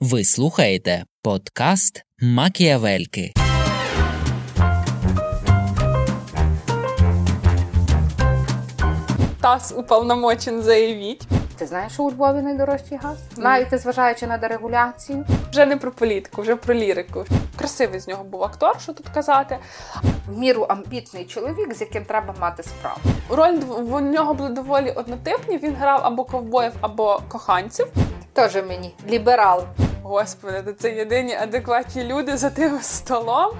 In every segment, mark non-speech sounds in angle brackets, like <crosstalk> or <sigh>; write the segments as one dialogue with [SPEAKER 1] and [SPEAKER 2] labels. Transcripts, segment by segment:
[SPEAKER 1] Ви слухаєте подкаст Макіавельки.
[SPEAKER 2] ТАСС уповномочен заявіть.
[SPEAKER 3] Ти знаєш, що у Львові найдорожчий газ? Навіть незважаючи на дерегуляцію.
[SPEAKER 2] Вже не про політику, вже про лірику. Красивий з нього був актор, що тут казати.
[SPEAKER 3] В міру амбітний чоловік, з яким треба мати справу.
[SPEAKER 2] Роль в нього були доволі однотипні. Він грав або ковбоїв, або коханців.
[SPEAKER 3] Тоже мені ліберал.
[SPEAKER 2] Господи, то це єдині адекватні люди за тим столом.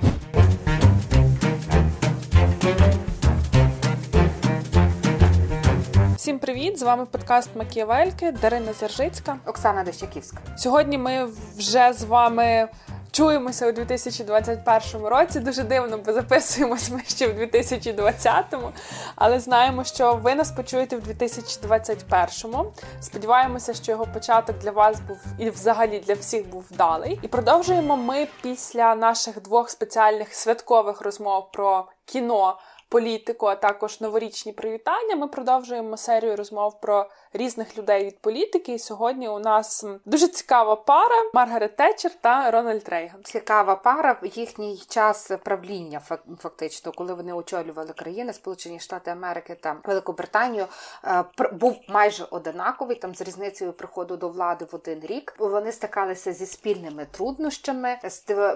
[SPEAKER 2] Всім привіт! З вами подкаст Макіявельки, Дарина Зержицька.
[SPEAKER 3] Оксана Дощаківська.
[SPEAKER 2] Сьогодні ми вже з вами чуємося у 2021 році. Дуже дивно, бо записуємось ми ще в 2020-му, але знаємо, що ви нас почуєте в 2021-му. Сподіваємося, що його початок для вас був і взагалі для всіх був вдалий. І продовжуємо ми після наших двох спеціальних святкових розмов про кіно політику, а також новорічні привітання. Ми продовжуємо серію розмов про різних людей від політики. І сьогодні у нас дуже цікава пара Маргарет Тетчер та Рональд Рейган.
[SPEAKER 3] Цікава пара в їхній час правління, фактично, коли вони очолювали країни, Сполучені Штати Америки та Великобританію, е, був майже одинаковий там з різницею приходу до влади в один рік. Вони стикалися зі спільними труднощами,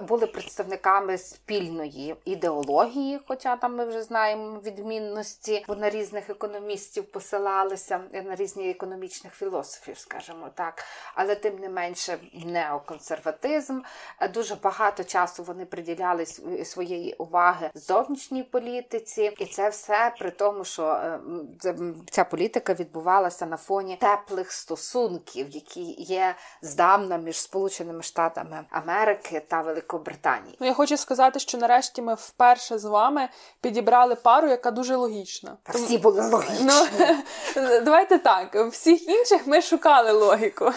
[SPEAKER 3] були представниками спільної ідеології, хоча там ми вже знаємо відмінності, бо на різних економістів посилалися на різні економічних філософів, скажімо так. Але тим не менше неоконсерватизм. Дуже багато часу вони приділяли своєї уваги зовнішній політиці, і це все при тому, що е, ця політика відбувалася на фоні теплих стосунків, які є здавна між Сполученими Штатами Америки та Великобританії.
[SPEAKER 2] Ну я хочу сказати, що нарешті ми вперше з вами підібрали пару, яка дуже логічна.
[SPEAKER 3] Тому... Всі були логічні.
[SPEAKER 2] Ну, <laughs> Давайте так. Всіх інших ми шукали логіку.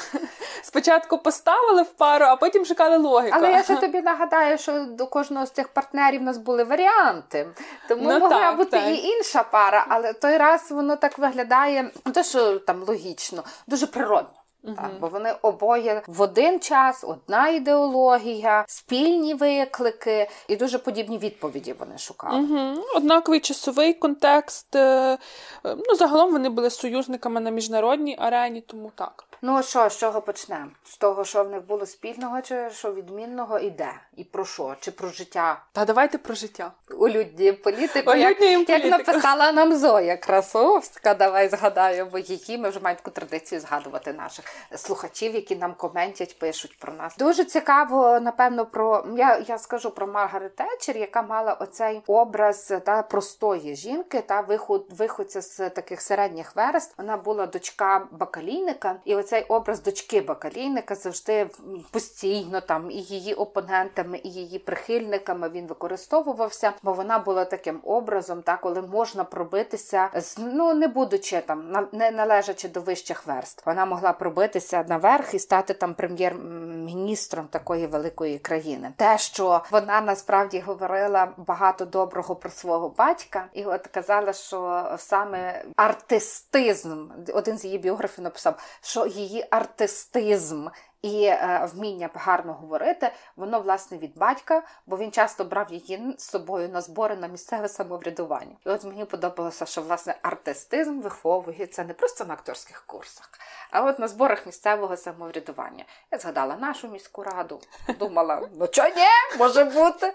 [SPEAKER 2] Спочатку поставили в пару, а потім шукали логіку.
[SPEAKER 3] Але я ще тобі нагадаю, що до кожного з цих партнерів у нас були варіанти. Тому
[SPEAKER 2] ну,
[SPEAKER 3] могла
[SPEAKER 2] так,
[SPEAKER 3] бути
[SPEAKER 2] так.
[SPEAKER 3] і інша пара, але той раз воно так виглядає, не те, що там логічно, дуже природно. Угу. Так, бо вони обоє в один час, одна ідеологія, спільні виклики і дуже подібні відповіді вони шукали.
[SPEAKER 2] Угу. Однаковий часовий контекст. Е, ну загалом вони були союзниками на міжнародній арені, тому так.
[SPEAKER 3] Ну що, з чого почнемо? З того, що в них було спільного, чи що відмінного і де? І про що? Чи про життя?
[SPEAKER 2] Та давайте про життя.
[SPEAKER 3] Улюдні політику. Як, як написала нам Зоя Красовська, давай згадаємо її. Ми вже маємо таку традицію згадувати наших слухачів, які нам коментять, пишуть про нас. Дуже цікаво, напевно, про я я скажу про Маргарет Тетчер, яка мала оцей образ та простої жінки, та виход виходця з таких середніх верст. Вона була дочка бакалійника, і оцей образ дочки бакалійника завжди постійно там і її опонентами, і її прихильниками він використовувався, бо вона була таким образом, та коли можна пробитися ну не будучи там, не належачи до вищих верств. Вона могла пробитися наверх і стати там прем'єр-міністром такої великої країни. Те, що вона насправді говорила багато доброго про свого батька, і от казала, що саме артистизм, один з її біографів написав, що її артистизм і е, вміння гарно говорити, воно власне від батька, бо він часто брав її з собою на збори на місцеве самоврядування. І от мені подобалося, що власне артистизм виховується не просто на акторських курсах, а от на зборах місцевого самоврядування. Я згадала нашу міську раду, думала, ну чого ні, може бути,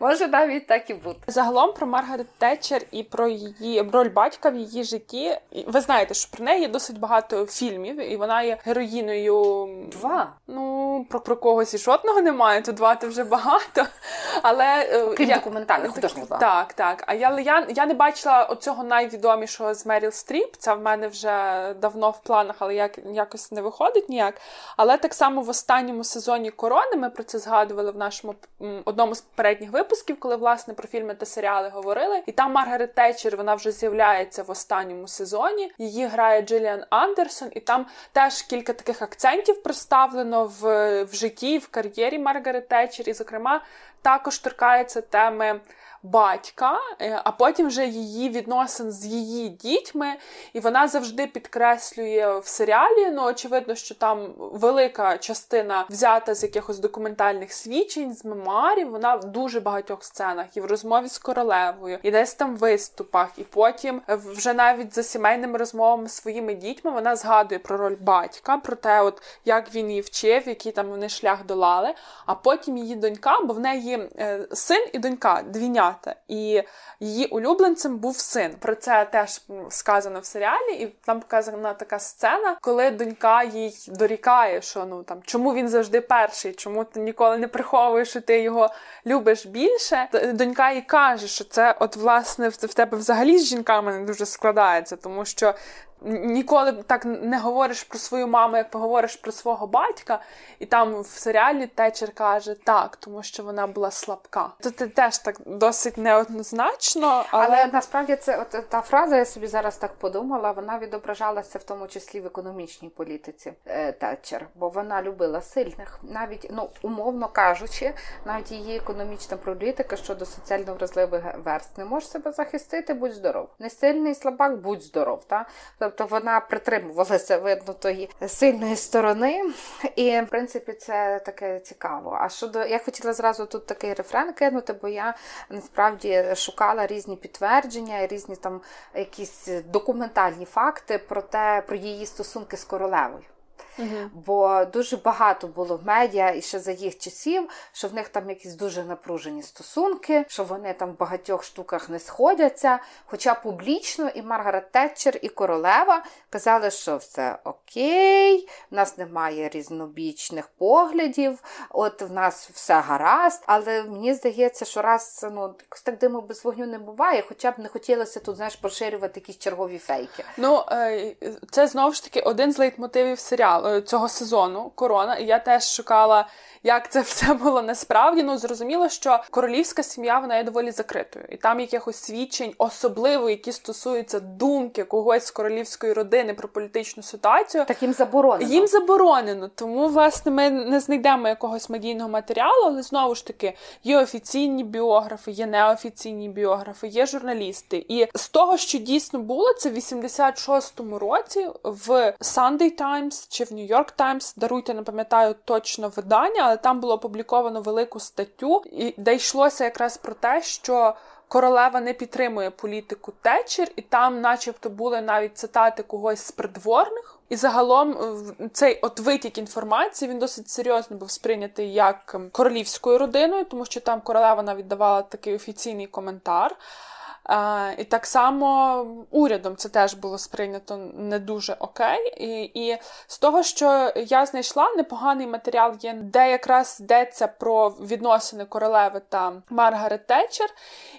[SPEAKER 3] може навіть так і бути.
[SPEAKER 2] Загалом про Маргарет Тетчер і про її роль батька в її житті. Ви знаєте, що про неї є досить багато фільмів, і вона є героїною.
[SPEAKER 3] Два.
[SPEAKER 2] Ну, про про когось і жодного немає, то два то вже багато. Але
[SPEAKER 3] е, Крім я... документальних художніх
[SPEAKER 2] Так, так. А я я, я не бачила оцього найвідомішого з Меріл Стріп. Це в мене вже давно в планах, але як якось не виходить ніяк. Але так само в останньому сезоні корони ми про це згадували в нашому одному з попередніх випусків, коли власне про фільми та серіали говорили. І там Маргарет Тетчер, вона вже з'являється в останньому сезоні. Її грає Джиліан Андерсон, і там теж кілька таких акцентів представлено представлено в в житті, в кар'єрі Маргарет Тетчер, і, зокрема, також торкається теми батька, е, а потім вже її відносин з її дітьми, і вона завжди підкреслює в серіалі. Ну, очевидно, що там велика частина взята з якихось документальних свідчень, з мемуарів. Вона в дуже багатьох сценах і в розмові з королевою, і десь там в виступах, і потім вже навіть за сімейними розмовами з своїми дітьми вона згадує про роль батька, про те, от як він її вчив, який там вони шлях долали. А потім її донька, бо в неї е, син і донька двійнята, і її улюбленцем був син. Про це теж сказано в серіалі, і там показана така сцена, коли донька їй дорікає, що ну там чому він завжди перший, чому ти ніколи не приховуєш, що ти його любиш більше. Донька їй каже, що це, от власне, в тебе взагалі з жінками не дуже складається, тому що ніколи так не говориш про свою маму, як поговориш про свого батька, і там в серіалі Течер каже так, тому що вона була слабка. То це теж так досить неоднозначно. Але,
[SPEAKER 3] але насправді це от та фраза, я собі зараз так подумала, вона відображалася в тому числі в економічній політиці е, Тетчер, бо вона любила сильних, навіть ну умовно кажучи, навіть її економічна політика щодо соціально вразливих верст не може себе захистити, будь здоров. Не сильний слабак, будь здоров. Та? Тобто вона притримувалася видно тої сильної сторони, і в принципі це таке цікаво. А щодо я хотіла зразу тут такий рефрен кинути, бо я насправді шукала різні підтвердження, різні там якісь документальні факти про те, про її стосунки з королевою. Угу. Бо дуже багато було в медіа і ще за їх часів, що в них там якісь дуже напружені стосунки, що вони там в багатьох штуках не сходяться. Хоча публічно і Маргарет Тетчер, і королева казали, що все окей, в нас немає різнобічних поглядів, от в нас все гаразд. Але мені здається, що раз ну так диму без вогню не буває, хоча б не хотілося тут знаєш, поширювати якісь чергові фейки.
[SPEAKER 2] Ну е, це знову ж таки один з лейтмотивів серіалу. Е, цього сезону корона, і я теж шукала, як це <laughs> все було насправді. Ну зрозуміло, що королівська сім'я вона є доволі закритою, і там якихось свідчень, особливо які стосуються думки когось з королівської родини про політичну ситуацію.
[SPEAKER 3] Так їм заборонено.
[SPEAKER 2] Їм заборонено. Тому, власне, ми не знайдемо якогось медійного матеріалу, але знову ж таки є офіційні біографи, є неофіційні біографи, є журналісти. І з того, що дійсно було, це в 86-му році в Sunday Times чи в Нью-Йорк Таймс, даруйте, не пам'ятаю точно видання, але там було опубліковано велику статтю, де йшлося якраз про те, що. Королева не підтримує політику Тетчер, і там, начебто, були навіть цитати когось з придворних. І загалом цей от витік інформації він досить серйозно був сприйнятий як ем, королівською родиною, тому що там королева навіть давала такий офіційний коментар. І так само урядом це теж було сприйнято не дуже окей. І і з того, що я знайшла, непоганий матеріал є, де якраз йдеться про відносини королеви та Маргарет Тетчер.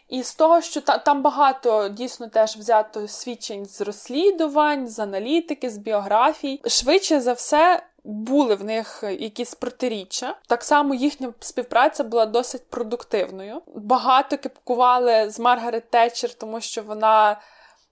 [SPEAKER 2] І з того, що та, там багато дійсно теж взято свідчень з розслідувань, з аналітики, з біографій. Швидше за все, були в них якісь протиріччя. Так само їхня співпраця була досить продуктивною. Багато кипкували з Маргарет Тетчер, тому що вона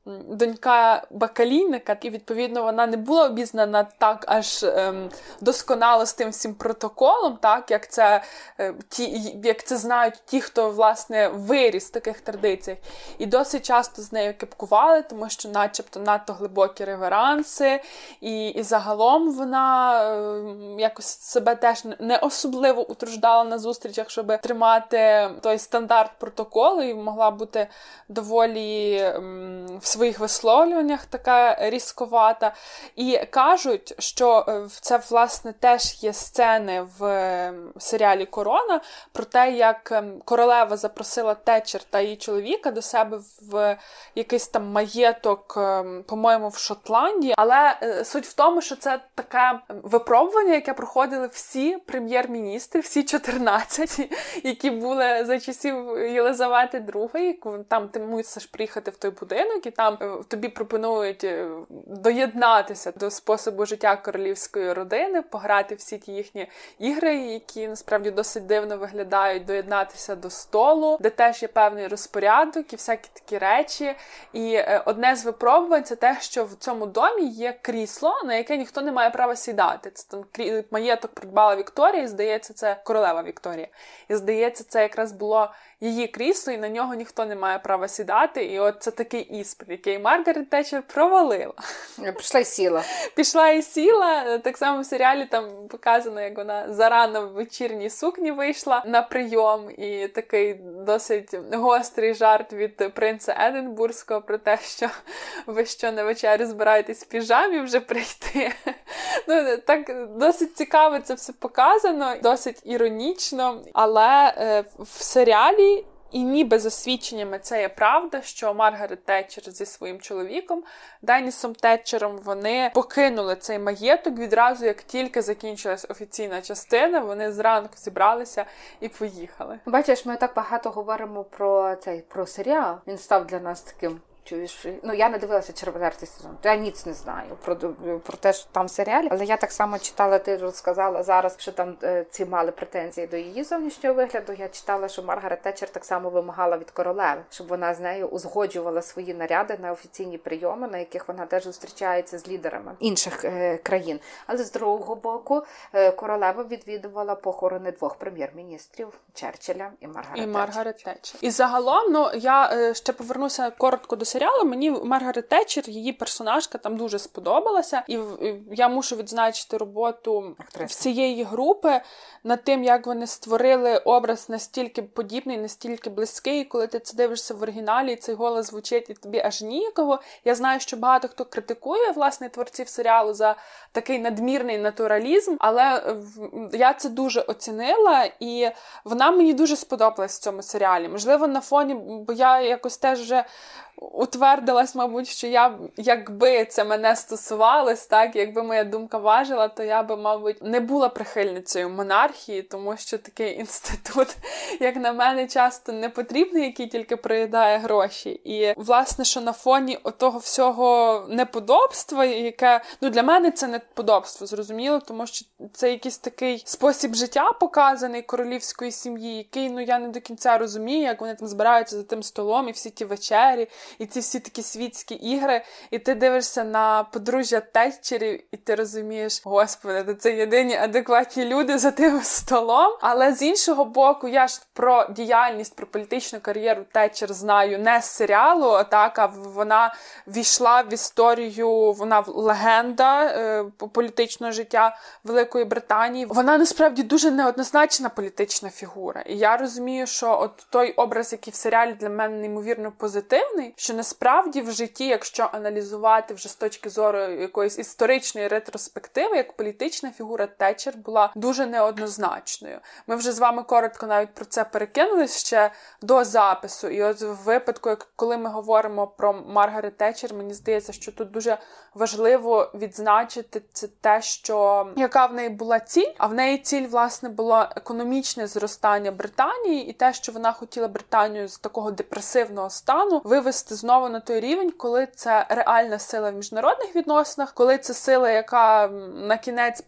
[SPEAKER 2] донька бакалійника, і відповідно вона не була обізнана так аж ем, досконало з тим всім протоколом, так як це е, ті, як це знають ті, хто власне виріс в таких традиціях, і досить часто з нею кепкували, тому що, начебто, надто глибокі реверанси, і і загалом вона е, якось себе теж не особливо утруждала на зустрічах, щоб тримати той стандарт протоколу, і могла бути доволі. Ем, своїх висловлюваннях така різковата. І кажуть, що е, це, власне, теж є сцени в ем, серіалі Корона про те, як ем, королева запросила Течер та її чоловіка до себе в якийсь там маєток, ем, по-моєму, в Шотландії. Але е, суть в тому, що це таке випробування, яке проходили всі прем'єр-міністри, всі 14, <laughs> які були за часів Єлизавети II. Там ти мусиш приїхати в той будинок і там е, тобі пропонують е, доєднатися до способу життя королівської родини, пограти всі ті їхні ігри, які насправді досить дивно виглядають, доєднатися до столу, де теж є певний розпорядок і всякі такі речі. І е, одне з випробувань це те, що в цьому домі є крісло, на яке ніхто не має права сідати. Це там маєток придбала Вікторія, і здається, це королева Вікторія. І здається, це якраз було її крісло, і на нього ніхто не має права сідати. І от це такий іспит, який Маргарет Тетчер провалила.
[SPEAKER 3] Пішла і сіла. <laughs>
[SPEAKER 2] Пішла і сіла. Так само в серіалі там показано, як вона зарано в вечірній сукні вийшла на прийом, і такий досить гострий жарт від принца Единбурзького про те, що ви що на вечерю збираєтесь в піжамі вже прийти. <laughs> Ну, Так досить цікаво це все показано, досить іронічно, але е, в серіалі. І ніби за свідченнями це є правда, що Маргарет Тетчер зі своїм чоловіком Денісом Тетчером вони покинули цей маєток відразу, як тільки закінчилась офіційна частина. Вони зранку зібралися і поїхали.
[SPEAKER 3] Бачиш, ми так багато говоримо про цей про серіал. Він став для нас таким Чуєш, ну я не дивилася четвертий сезон, то я ніц не знаю про про те, що там серіалі. Але я так само читала, ти розказала зараз, що там е, ці мали претензії до її зовнішнього вигляду. Я читала, що Маргарет Тетчер так само вимагала від королеви, щоб вона з нею узгоджувала свої наряди на офіційні прийоми, на яких вона теж зустрічається з лідерами інших е, країн. Але з другого боку, е, королева відвідувала похорони двох прем'єр-міністрів Черчилля і Маргарет
[SPEAKER 2] і Маргарет Тетчер. І загалом, ну я е, ще повернуся коротко до серіалу мені Маргарет Тетчер, її персонажка там дуже сподобалася, і я мушу відзначити роботу Актриса. всієї групи над тим, як вони створили образ настільки подібний, настільки близький. І коли ти це дивишся в оригіналі, і цей голос звучить і тобі аж ніяково. Я знаю, що багато хто критикує власне творців серіалу за такий надмірний натуралізм, але я це дуже оцінила, і вона мені дуже сподобалась в цьому серіалі. Можливо, на фоні, бо я якось теж вже утвердилась, мабуть, що я, якби це мене стосувалось, так, якби моя думка важила, то я би, мабуть, не була прихильницею монархії, тому що такий <laughs> інститут, як на мене, часто не потрібний, який тільки проїдає гроші. І, власне, що на фоні того всього неподобства, яке ну для мене це неподобство, зрозуміло, тому що це якийсь такий спосіб життя показаний королівської сім'ї, який ну я не до кінця розумію, як вони там збираються за тим столом і всі ті вечері і ці всі такі світські ігри, і ти дивишся на подружжя Тетчерів, і ти розумієш, господи, це єдині адекватні люди за тим столом. Але з іншого боку, я ж про діяльність, про політичну кар'єру Тетчер знаю не з серіалу, так, а вона війшла в історію, вона легенда е, політичного життя Великої Британії. Вона насправді дуже неоднозначна політична фігура. І я розумію, що от той образ, який в серіалі для мене неймовірно позитивний, що насправді в житті, якщо аналізувати вже з точки зору якоїсь історичної ретроспективи, як політична фігура Тетчер була дуже неоднозначною. Ми вже з вами коротко навіть про це перекинули ще до запису. І от в випадку, коли ми говоримо про Маргарет Тетчер, мені здається, що тут дуже важливо відзначити це те, що яка в неї була ціль, а в неї ціль, власне, було економічне зростання Британії, і те, що вона хотіла Британію з такого депресивного стану вивести знову на той рівень, коли це реальна сила в міжнародних відносинах, коли це сила, яка на кінець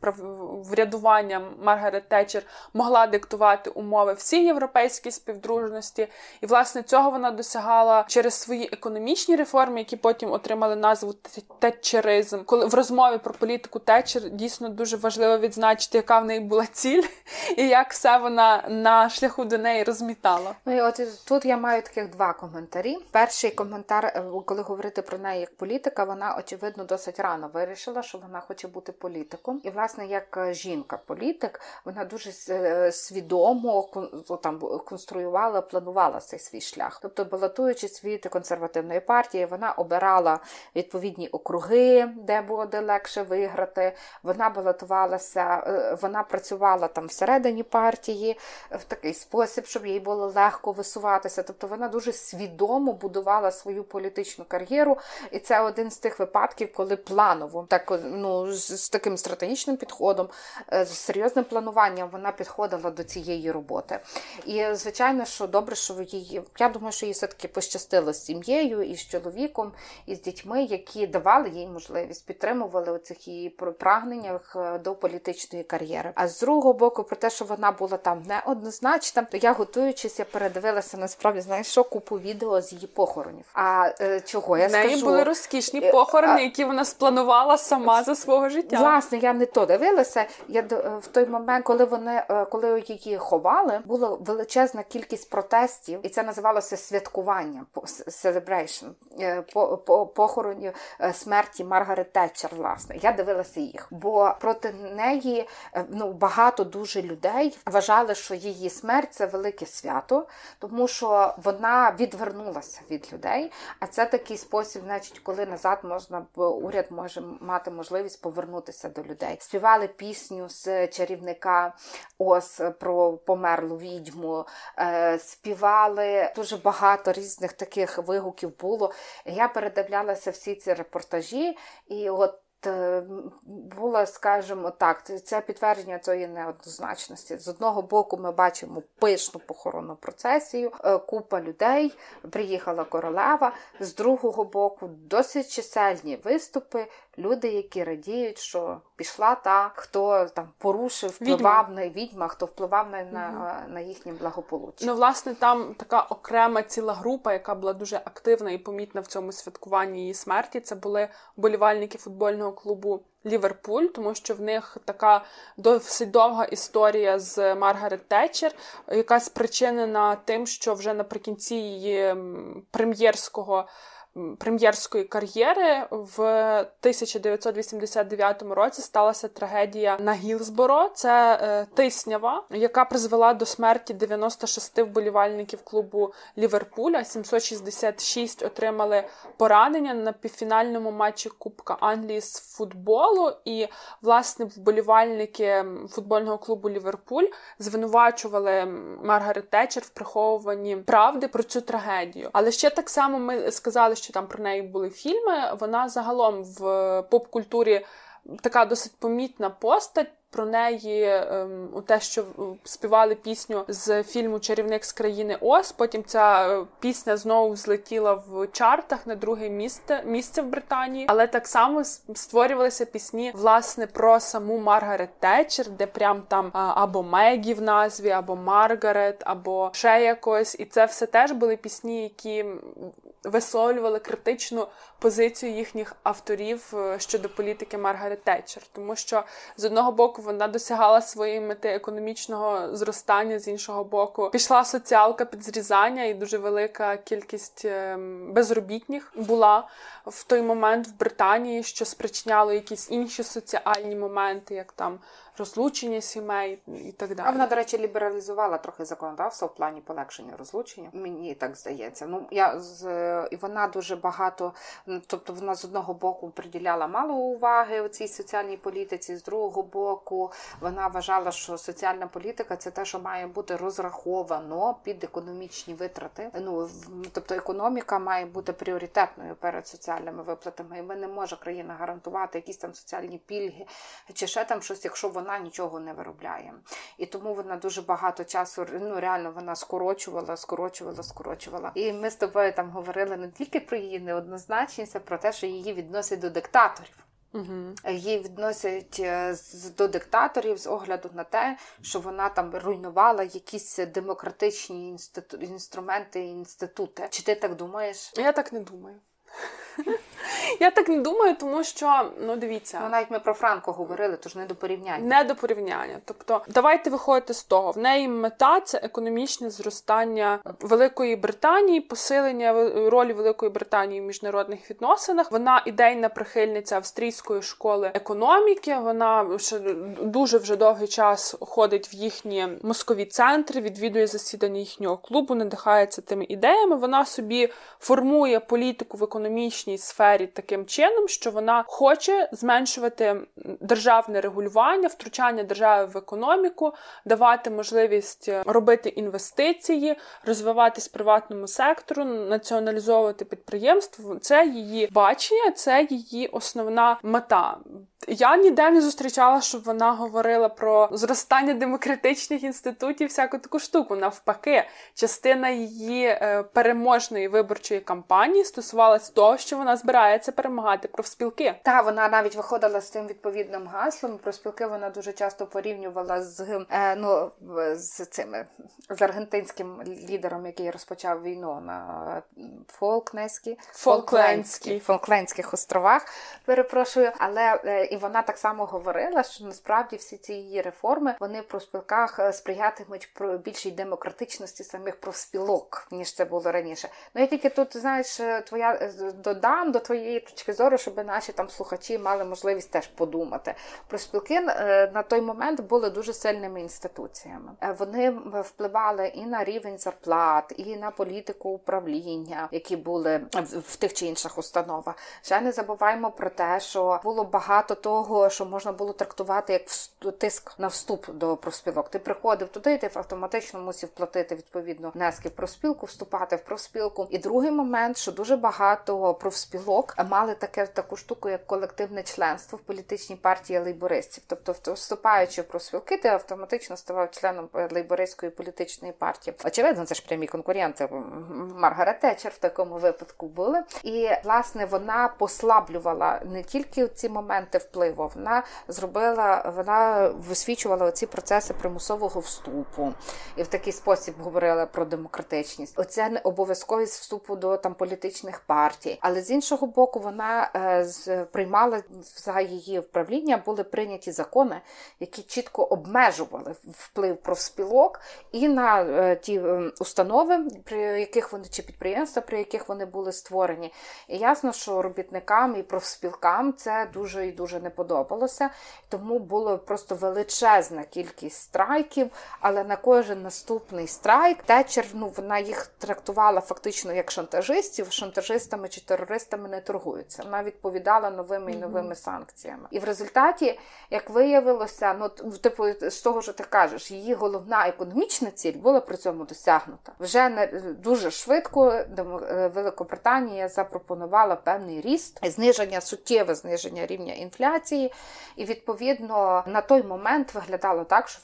[SPEAKER 2] врядування Маргарет Тетчер могла диктувати умови всій європейській співдружності, і власне цього вона досягала через свої економічні реформи, які потім отримали назву Тетчеризм. Коли в розмові про політику Тетчер дійсно дуже важливо відзначити, яка в неї була ціль, <laughs> і як все вона на шляху до неї розмітала.
[SPEAKER 3] Ну і от тут я маю таких два коментарі. Перший коментар, е, коли говорити про неї як політика, вона очевидно досить рано вирішила, що вона хоче бути політиком. І, власне, як е, жінка-політик, вона дуже е, свідомо там конструювала, планувала цей свій шлях. Тобто, балотуючись від консервативної партії, вона обирала відповідні округи, де буде легше виграти. Вона балотувалася, вона працювала там всередині партії в такий спосіб, щоб їй було легко висуватися. Тобто вона дуже свідомо будувала свою політичну кар'єру, і це один з тих випадків, коли планово, так ну з, таким стратегічним підходом, е, з серйозним плануванням вона підходила до цієї роботи. І звичайно, що добре, що її я думаю, що їй все таки пощастило з сім'єю і з чоловіком, і з дітьми, які давали їй можливість підтримували у цих її прагненнях е, до політичної кар'єри. А з другого боку, про те, що вона була там неоднозначна, то я готуючись, я передивилася насправді знаєш, що купу відео з її похоронів. А е, чого я
[SPEAKER 2] В неї
[SPEAKER 3] скажу?
[SPEAKER 2] були розкішні е, похорони, які вона спланувала сама за свого життя.
[SPEAKER 3] Власне, я не то дивилася. Я е, в той момент, коли вони коли її ховали, була величезна кількість протестів, і це називалося святкування celebration, по, по похоронів смерті Маргарет Тетчер. Власне, я дивилася їх, бо проти неї ну багато дуже людей вважали, що її смерть це велике свято, тому що вона відвернулася від людей. А це такий спосіб, значить, коли назад можна уряд може мати можливість повернутися до людей. Співали пісню з чарівника Ос про померлу відьму, е, співали дуже багато різних таких вигуків було. Я передивлялася всі ці репортажі, і от Е, було, скажімо так, це підтвердження цієї неоднозначності. З одного боку, ми бачимо пишну похоронну процесію, е, купа людей, приїхала королева, з другого боку, досить чисельні виступи, люди, які радіють, що пішла та, хто там порушив, впливав відьма. на відьма, хто впливав на, угу. на, на їхнє благополуччя.
[SPEAKER 2] Ну, власне, там така окрема ціла група, яка була дуже активна і помітна в цьому святкуванні її смерті. Це були болівальники футбольного клубу. Ліверпуль, тому що в них така досить довга історія з Маргарет Тетчер, яка спричинена тим, що вже наприкінці її прем'єрського прем'єрської кар'єри в 1989 році сталася трагедія на Гілсборо. Це е, тиснява, яка призвела до смерті 96 вболівальників клубу Ліверпуля. 766 отримали поранення на півфінальному матчі Кубка Англії з футболу. І власне вболівальники футбольного клубу Ліверпуль звинувачували Маргарет Тетчер в приховуванні правди про цю трагедію. Але ще так само ми сказали, що там про неї були фільми. Вона загалом в поп-культурі така досить помітна постать про неї ем, у те, що співали пісню з фільму Чарівник з країни Ос. Потім ця е, пісня знову злетіла в чартах на друге місце місце в Британії, але так само створювалися пісні власне про саму Маргарет Тетчер, де прям там або Мегі в назві, або Маргарет, або ще якось. І це все теж були пісні, які висловлювали критичну позицію їхніх авторів е, щодо політики Маргарет Тетчер, тому що з одного боку вона досягала своєї мети економічного зростання, з іншого боку пішла соціалка під зрізання, і дуже велика кількість ем, безробітних була в той момент в Британії, що спричиняло якісь інші соціальні моменти, як там розлучення сімей і так далі.
[SPEAKER 3] А вона, до речі, лібералізувала трохи законодавство в плані полегшення розлучення. Мені так здається. Ну я з і вона дуже багато, тобто вона з одного боку приділяла мало уваги цій соціальній політиці, з другого боку вона вважала, що соціальна політика це те, що має бути розраховано під економічні витрати. Ну тобто економіка має бути пріоритетною перед соціальними виплатами. І ви не може країна гарантувати якісь там соціальні пільги чи ще там щось, якщо вона нічого не виробляє. І тому вона дуже багато часу ну реально вона скорочувала, скорочувала, скорочувала. І ми з тобою там говорили не тільки про її неоднозначність, а про те, що її відносять до диктаторів. Угу. Її відносять е, до диктаторів з огляду на те, що вона там руйнувала якісь демократичні інститу... інструменти і інститути. Чи ти так думаєш?
[SPEAKER 2] Я так не думаю. Я так не думаю, тому що ну дивіться,
[SPEAKER 3] ну навіть ми про Франко говорили, тож не до порівняння.
[SPEAKER 2] Не до порівняння. Тобто, давайте виходити з того. В неї мета це економічне зростання Великої Британії, посилення ролі Великої Британії в міжнародних відносинах. Вона ідейна прихильниця австрійської школи економіки. Вона ще дуже вже довгий час ходить в їхні мозкові центри, відвідує засідання їхнього клубу, надихається тими ідеями. Вона собі формує політику в економічній сфері сфері таким чином, що вона хоче зменшувати державне регулювання, втручання держави в економіку, давати можливість робити інвестиції, розвиватись приватному сектору, націоналізовувати підприємство. Це її бачення, це її основна мета. Я ніде не зустрічала, щоб вона говорила про зростання демократичних інститутів, всяку таку штуку. Навпаки, частина її е, переможної виборчої кампанії стосувалась того, що вона збирається перемагати профспілки.
[SPEAKER 3] Та вона навіть виходила з тим відповідним гаслом. Профспілки вона дуже часто порівнювала з е, ну з цими з аргентинським лідером, який розпочав війну на Фолкнескі
[SPEAKER 2] Фолклендській
[SPEAKER 3] Фолклендських островах. Перепрошую, але е, і вона так само говорила, що насправді всі ці її реформи вони в профспілках е, сприятимуть про більшій демократичності самих профспілок, ніж це було раніше. Ну я тільки тут знаєш, е, твоя е, додам до твоєї точки зору, щоб наші там слухачі мали можливість теж подумати. Профспілки на той момент були дуже сильними інституціями. Вони впливали і на рівень зарплат, і на політику управління, які були в тих чи інших установах. Ще не забуваємо про те, що було багато того, що можна було трактувати як тиск на вступ до профспілок. Ти приходив туди, ти автоматично мусив платити відповідно внески в профспілку, вступати в профспілку. І другий момент, що дуже багато профспілок мали таке таку штуку, як колективне членство в політичній партії лейбористів. Тобто, вступаючи в профспілки, ти автоматично ставав членом лейбористської політичної партії. Очевидно, це ж прямі конкуренти. Маргарет Тетчер в такому випадку були. І власне вона послаблювала не тільки ці моменти впливу, вона зробила, вона висвічувала ці процеси примусового вступу і в такий спосіб говорила про демократичність. Оця не обов'язковість вступу до там політичних партій. Але з іншого боку, вона е, приймала за її вправління, були прийняті закони, які чітко обмежували вплив профспілок і на е, ті е, установи, при яких вони чи підприємства, при яких вони були створені. І ясно, що робітникам і профспілкам це дуже і дуже не подобалося, тому було просто величезна кількість страйків, але на кожен наступний страйк Тетчер, ну вона їх трактувала фактично як шантажистів. Шантажистами чи терористами не торгуються. Вона відповідала новими і новими санкціями. І в результаті, як виявилося, ну типу з того, що ти кажеш, її головна економічна ціль була при цьому досягнута. Вже не дуже швидко е, Великобританія запропонувала певний ріст, зниження суттєве зниження рівня інфляції, і відповідно на той момент виглядало так, що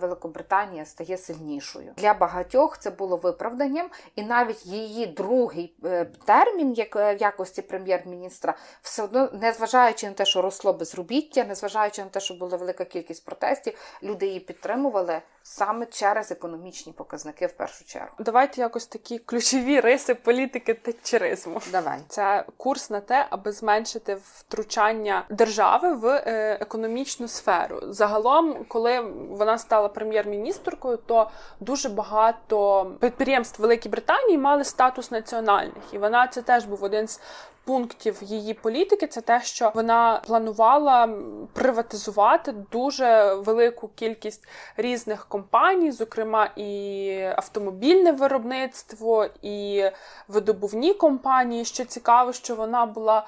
[SPEAKER 3] Великобританія стає сильнішою. Для багатьох це було виправданням, і навіть її другий е, термін, як в якості прем'єр-міністра, все одно, незважаючи на те, що росло безробіття, незважаючи на те, що була велика кількість протестів, люди її підтримували саме через економічні показники в першу чергу.
[SPEAKER 2] Давайте якось такі ключові риси політики тетчеризму.
[SPEAKER 3] Давай
[SPEAKER 2] це курс на те, аби зменшити втручання держави в е, економічну сферу. Загалом, коли вона стала прем'єр-міністркою, то дуже багато підприємств Великій Британії мали статус національних, і вона це теж був один з пунктів її політики це те, що вона планувала приватизувати дуже велику кількість різних компаній, зокрема і автомобільне виробництво, і видобувні компанії. Що цікаво, що вона була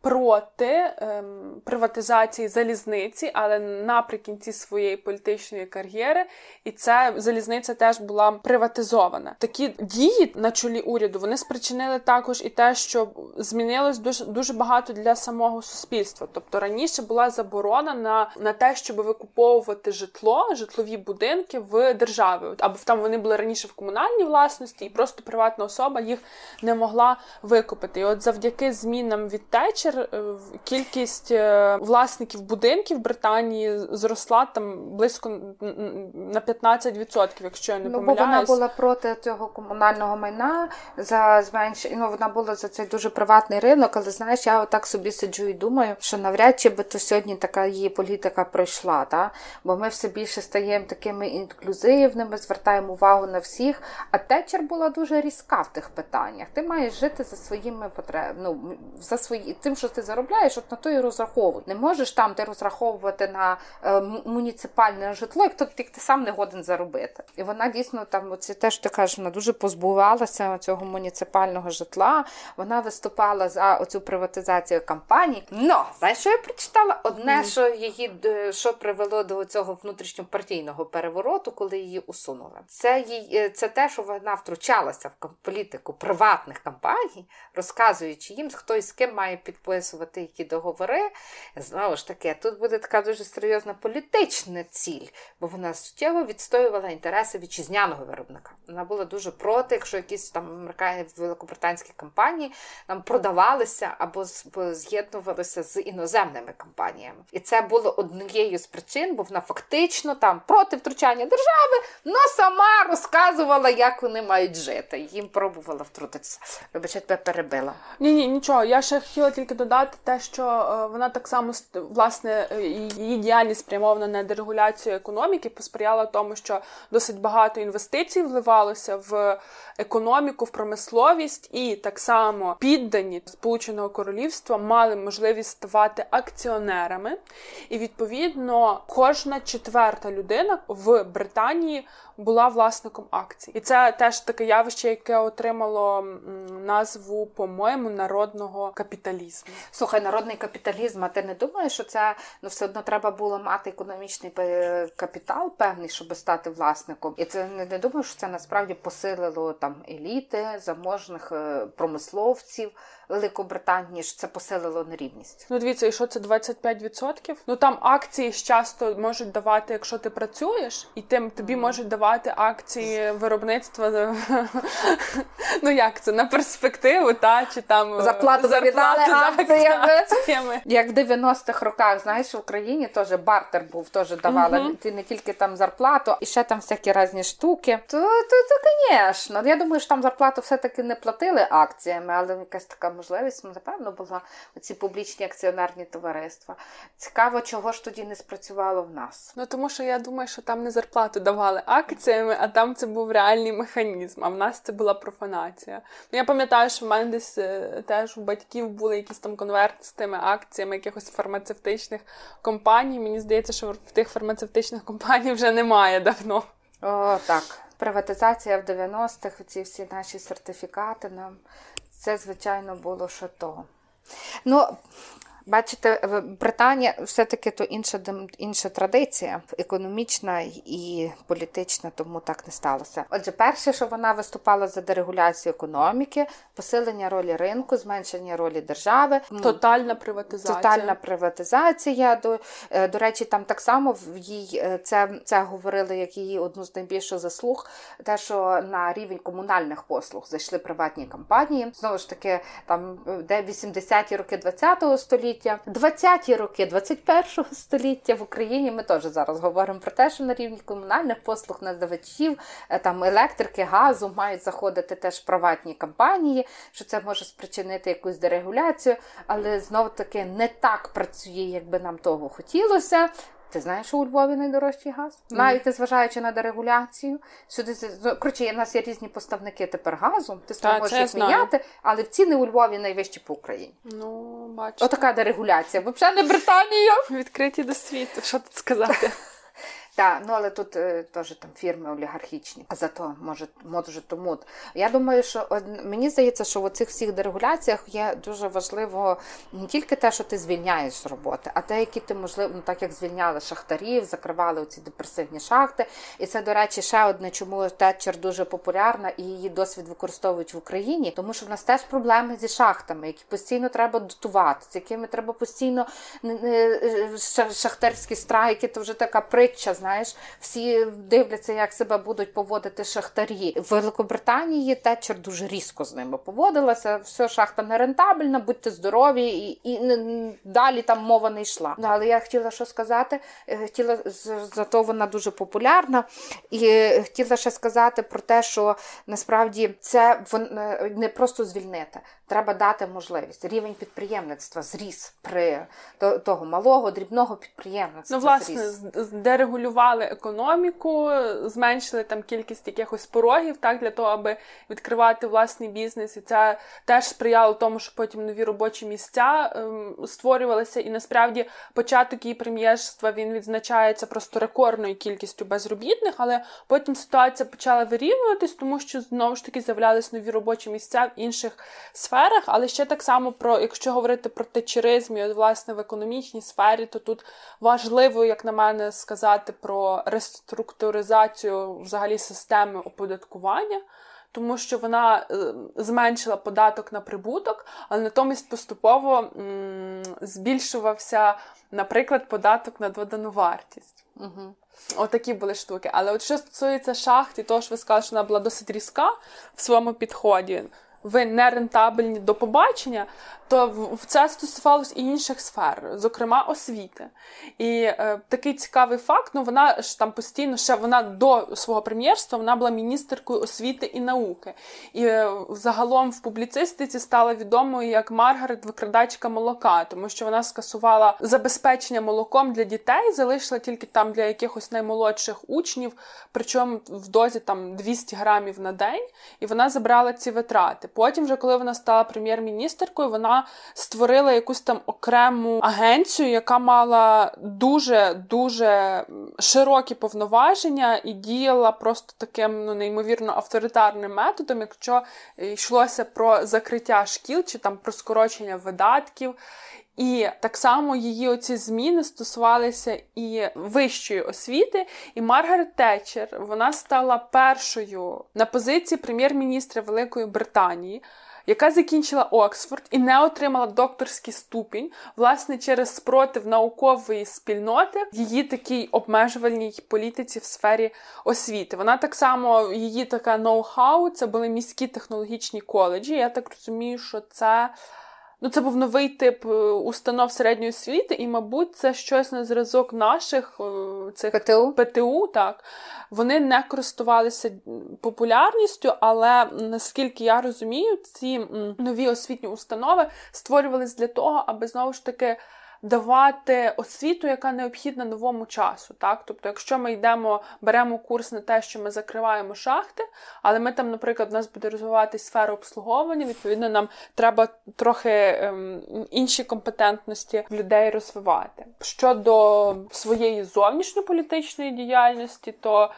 [SPEAKER 2] проти ем, приватизації залізниці, але наприкінці своєї політичної кар'єри, і ця залізниця теж була приватизована. Такі дії на чолі уряду вони спричинили також і те, що змінилось дуже дуже багато для самого суспільства. Тобто раніше була заборона на на те, щоб викуповувати житло, житлові будинки в державі, або там вони були раніше в комунальній власності, і просто приватна особа їх не могла викупити. І от завдяки змінам від течі вечір е, кількість е, власників будинків в Британії зросла там близько на 15%, якщо я не
[SPEAKER 3] ну,
[SPEAKER 2] помиляюсь.
[SPEAKER 3] Бо вона була проти цього комунального майна за зменшення. Ну вона була за цей дуже приватний ринок, але знаєш, я отак собі сиджу і думаю, що навряд чи би то сьогодні така її політика пройшла, та? бо ми все більше стаємо такими інклюзивними, звертаємо увагу на всіх. А Течер була дуже різка в тих питаннях. Ти маєш жити за своїми потребами, ну, за свої тим, що ти заробляєш, от на то і розраховуй. Не можеш там ти розраховувати на е, муніципальне житло, як то ти, ти сам не годен заробити. І вона дійсно там, оце те, що ти кажеш, вона дуже позбувалася цього муніципального житла. Вона виступала за оцю приватизацію компаній. Но знаєш, що я прочитала? Одне, що її е, що привело до цього внутрішньопартійного перевороту, коли її усунули. Це їй е, це те, що вона втручалася в політику приватних компаній, розказуючи їм, хто і з ким має підписувати які договори. Знову ж таки, тут буде така дуже серйозна політична ціль, бо вона суттєво відстоювала інтереси вітчизняного виробника. Вона була дуже проти, якщо якісь там американські великобританські компанії там продавалися або з'єднувалися з іноземними компаніями. І це було однією з причин, бо вона фактично там проти втручання держави, але сама розказувала, як вони мають жити. Їм пробувала втрутитися. Вибачте, перебила.
[SPEAKER 2] Ні, ні, нічого. Я ще хотіла тільки додати те, що е, вона так само власне е, її діяльність спрямована на дерегуляцію економіки, посприяла тому, що досить багато інвестицій вливалося в економіку, в промисловість, і так само піддані Сполученого Королівства мали можливість ставати акціонерами. І відповідно кожна четверта людина в Британії була власником акцій. І це теж таке явище, яке отримало назву, по-моєму, народного капіталізму.
[SPEAKER 3] Слухай, народний капіталізм, а ти не думаєш, що це ну все одно треба було мати економічний капітал певний, щоб стати власником? І це не думаю, що це насправді посилило там еліти, заможних е, промисловців. Великобританії ж це посилило нерівність.
[SPEAKER 2] Ну дивіться, і що це 25%? Ну там акції часто можуть давати, якщо ти працюєш, і тим тобі можуть давати акції виробництва. <laughs> Ну як це на перспективу, та чи там
[SPEAKER 3] зарплату завідали акціями. Як в 90-х роках, знаєш, в Україні теж бартер був, теж давали ти не тільки там зарплату, і ще там всякі різні штуки. То, то, то, звісно. Я думаю, що там зарплату все-таки не платили акціями, але якась така можливість, ну, напевно, була оці публічні акціонерні товариства. Цікаво, чого ж тоді не спрацювало в нас.
[SPEAKER 2] Ну тому що я думаю, що там не зарплату давали акціями, а там це був реальний механізм. А в нас це була профанація. Ну я пам'ятаю, що в мене десь е, теж у батьків були якісь там конверти з тими акціями якихось фармацевтичних компаній. Мені здається, що в тих фармацевтичних компаній вже немає давно.
[SPEAKER 3] О, так. Приватизація в 90-х, ці всі наші сертифікати нам це, звичайно, було шато. Ну, Бачите, Британія все-таки то інша інша традиція, економічна і політична, тому так не сталося. Отже, перше, що вона виступала за дерегуляцію економіки, посилення ролі ринку, зменшення ролі держави,
[SPEAKER 2] тотальна приватизація.
[SPEAKER 3] Тотальна приватизація. До е, до речі, там так само в їй е, це це говорили як її одну з найбільших заслуг, те, що на рівень комунальних послуг зайшли приватні компанії. Знову ж таки, там де 80-ті роки ХХ століття століття, 20-ті роки 21-го століття в Україні. Ми теж зараз говоримо про те, що на рівні комунальних послуг надавачів, е, там електрики, газу мають заходити теж приватні компанії, що це може спричинити якусь дерегуляцію, але знов таки не так працює, як би нам того хотілося. Ти знаєш, що у Львові найдорожчий газ? Mm. Навіть зважаючи на дерегуляцію. Сюди коротше, у нас є різні поставники тепер газу. Ти так, можеш їх міняти, але в ціни у Львові найвищі по Україні.
[SPEAKER 2] Ну, бачите.
[SPEAKER 3] Отака дерегуляція. Взагалі не Британія.
[SPEAKER 2] Відкриті до світу. Що тут сказати?
[SPEAKER 3] Так, ну але тут е, теж там фірми олігархічні. А зато може, може тому. Я думаю, що мені здається, що в цих всіх дерегуляціях є дуже важливо не тільки те, що ти звільняєш з роботи, а те, які ти можливо, ну так як звільняли шахтарів, закривали оці депресивні шахти. І це, до речі, ще одне, чому Тетчер дуже популярна і її досвід використовують в Україні, тому що в нас теж проблеми зі шахтами, які постійно треба дотувати, з якими треба постійно е, шахтарські страйки, то вже така притча знаєш, всі дивляться, як себе будуть поводити шахтарі. В Великобританії Тетчер дуже різко з ними поводилася. Все, шахта нерентабельна, будьте здорові, і і далі там мова не йшла. Ну, але я хотіла що сказати, е, хотіла зато вона дуже популярна, і хотіла ще сказати про те, що насправді це е, не просто звільнити. Треба дати можливість. Рівень підприємництва зріс при того малого дрібного підприємництва.
[SPEAKER 2] Ну, власне, зріс. дерегулювання стимулювали економіку, зменшили там кількість якихось порогів, так для того, аби відкривати власний бізнес, і це теж сприяло тому, що потім нові робочі місця ем, створювалися. І насправді початок її прем'єрства він відзначається просто рекордною кількістю безробітних, але потім ситуація почала вирівнюватись, тому що знову ж таки з'являлись нові робочі місця в інших сферах. Але ще так само про якщо говорити про течеризм і власне в економічній сфері, то тут важливо, як на мене, сказати про реструктуризацію взагалі системи оподаткування тому що вона е, зменшила податок на прибуток, але натомість поступово збільшувався, наприклад, податок на додану вартість. Угу. Отакі були штуки. Але от що стосується шахт, і того, що ви сказали, що вона була досить різка в своєму підході. Ви не рентабельні до побачення, то в це стосувалось і інших сфер, зокрема освіти. І е, такий цікавий факт: ну вона ж там постійно ще вона до свого прем'єрства вона була міністеркою освіти і науки. І е, загалом в публіцистиці стала відомою як Маргарет викрадачка молока, тому що вона скасувала забезпечення молоком для дітей, залишила тільки там для якихось наймолодших учнів, причому в дозі там 200 грамів на день, і вона забрала ці витрати. Потім, вже коли вона стала прем'єр-міністеркою, вона створила якусь там окрему агенцію, яка мала дуже дуже широкі повноваження і діяла просто таким ну неймовірно авторитарним методом, якщо йшлося про закриття шкіл чи там про скорочення видатків. І так само її оці зміни стосувалися і вищої освіти. І Маргарет Тетчер вона стала першою на позиції прем'єр-міністра Великої Британії яка закінчила Оксфорд і не отримала докторський ступінь, власне, через спротив наукової спільноти її такій обмежувальній політиці в сфері освіти. Вона так само, її така ноу-хау, це були міські технологічні коледжі. Я так розумію, що це. Ну, це був новий тип е, установ середньої освіти, і, мабуть, це щось на зразок наших е, цих
[SPEAKER 3] ПТУ.
[SPEAKER 2] ПТУ. Так вони не користувалися популярністю, але наскільки я розумію, ці нові освітні установи створювалися для того, аби знову ж таки давати освіту, яка необхідна новому часу. Так? Тобто, якщо ми йдемо, беремо курс на те, що ми закриваємо шахти, але ми там, наприклад, у нас буде розвиватися сфера обслуговування, відповідно, нам треба трохи ем, інші компетентності людей розвивати. Щодо своєї зовнішньополітичної діяльності, то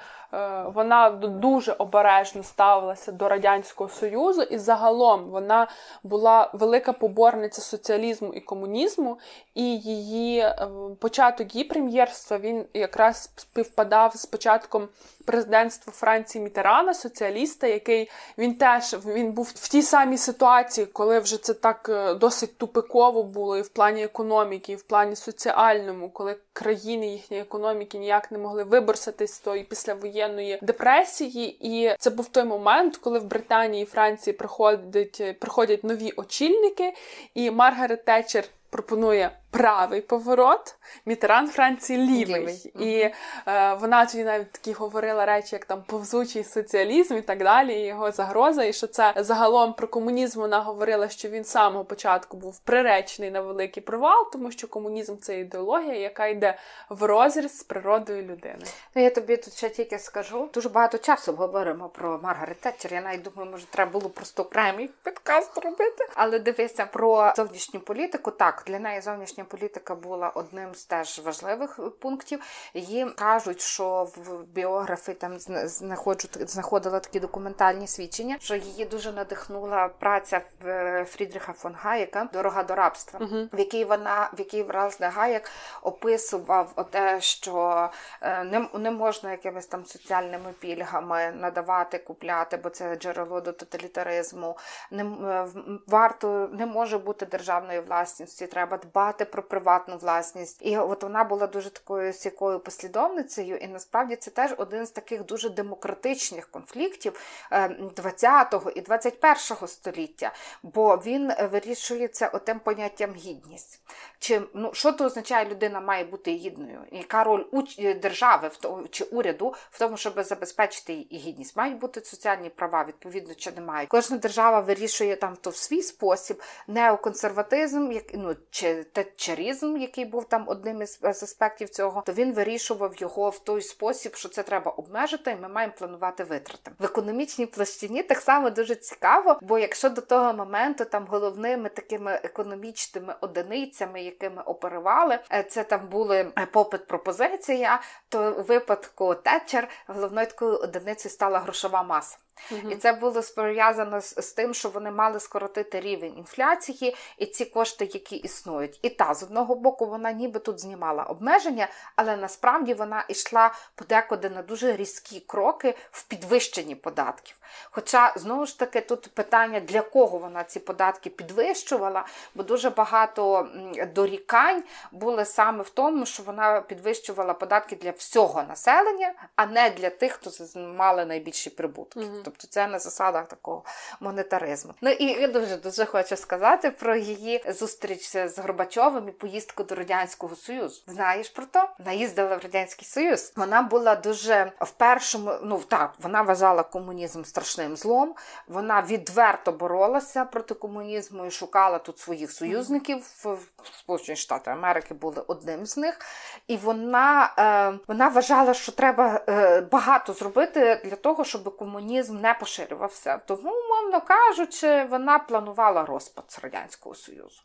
[SPEAKER 2] вона дуже обережно ставилася до Радянського Союзу, і загалом вона була велика поборниця соціалізму і комунізму, і її е, початок її прем'єрства він якраз співпадав з початком президентства Франції Мітерана, соціаліста, який він теж він був в тій самій ситуації, коли вже це так е, досить тупиково було і в плані економіки, і в плані соціальному, коли країни їхньої економіки ніяк не могли виборсатись з тої післявоєнної депресії. І це був той момент, коли в Британії і Франції приходять, приходять нові очільники, і Маргарет Тетчер пропонує правий поворот, Мітеран Франції лівий. лівий. І е, вона тоді навіть такі говорила речі, як там повзучий соціалізм і так далі, і його загроза. І що це загалом про комунізм вона говорила, що він з самого початку був приречений на великий провал, тому що комунізм це ідеологія, яка йде в розріз з природою людини.
[SPEAKER 3] Ну я тобі тут ще тільки скажу. Дуже багато часу говоримо про Маргарет Тетчер. Я навіть думаю, може, треба було просто окремий підкаст робити. Але дивися про зовнішню політику. Так, для неї зовнішня зовнішня політика була одним з теж важливих пунктів. Її кажуть, що в біографи там знаходила такі документальні свідчення, що її дуже надихнула праця е, Фрідріха фон Гаєка Дорога до рабства, uh в якій вона в якій власне Гаєк описував те, що е, не, не можна якимись там соціальними пільгами надавати, купляти, бо це джерело до тоталітаризму. Не е, варто не може бути державної власності. Треба дбати про приватну власність. І от вона була дуже такою сякою послідовницею, і насправді це теж один з таких дуже демократичних конфліктів 20-го е, і 21-го століття, бо він вирішується отим поняттям гідність. Чи ну що то означає, людина має бути гідною? Яка роль е, держави в тому чи уряду в тому, щоб забезпечити її гідність? Мають бути соціальні права, відповідно, чи немає. Кожна держава вирішує там то в свій спосіб неоконсерватизм, як ну чи те тетчерізм, який був там одним із аспектів цього, то він вирішував його в той спосіб, що це треба обмежити, і ми маємо планувати витрати в економічній площині. Так само дуже цікаво, бо якщо до того моменту там головними такими економічними одиницями, якими оперували, е, це там були е, попит пропозиція, то у випадку Тетчер головною такою одиницею стала грошова маса. Угу. І це було пов'язано з, з тим, що вони мали скоротити рівень інфляції і ці кошти, які існують. І та з одного боку вона ніби тут знімала обмеження, але насправді вона йшла подекуди на дуже різкі кроки в підвищенні податків. Хоча знову ж таки тут питання, для кого вона ці податки підвищувала, бо дуже багато дорікань були саме в тому, що вона підвищувала податки для всього населення, а не для тих, хто мали найбільші прибутки. Угу. Тобто це на засадах такого монетаризму. Ну і я дуже дуже хочу сказати про її зустріч з Горбачовим і поїздку до радянського союзу. Знаєш про то? Вона їздила в радянський союз. Вона була дуже в першому. Ну так, вона вважала комунізм страшним злом. Вона відверто боролася проти комунізму і шукала тут своїх союзників. В Сполучені Штати Америки були одним з них. І вона, е, вона вважала, що треба е, багато зробити для того, щоб комунізм комунізм не поширювався. Тому, умовно кажучи, вона планувала розпад Радянського Союзу.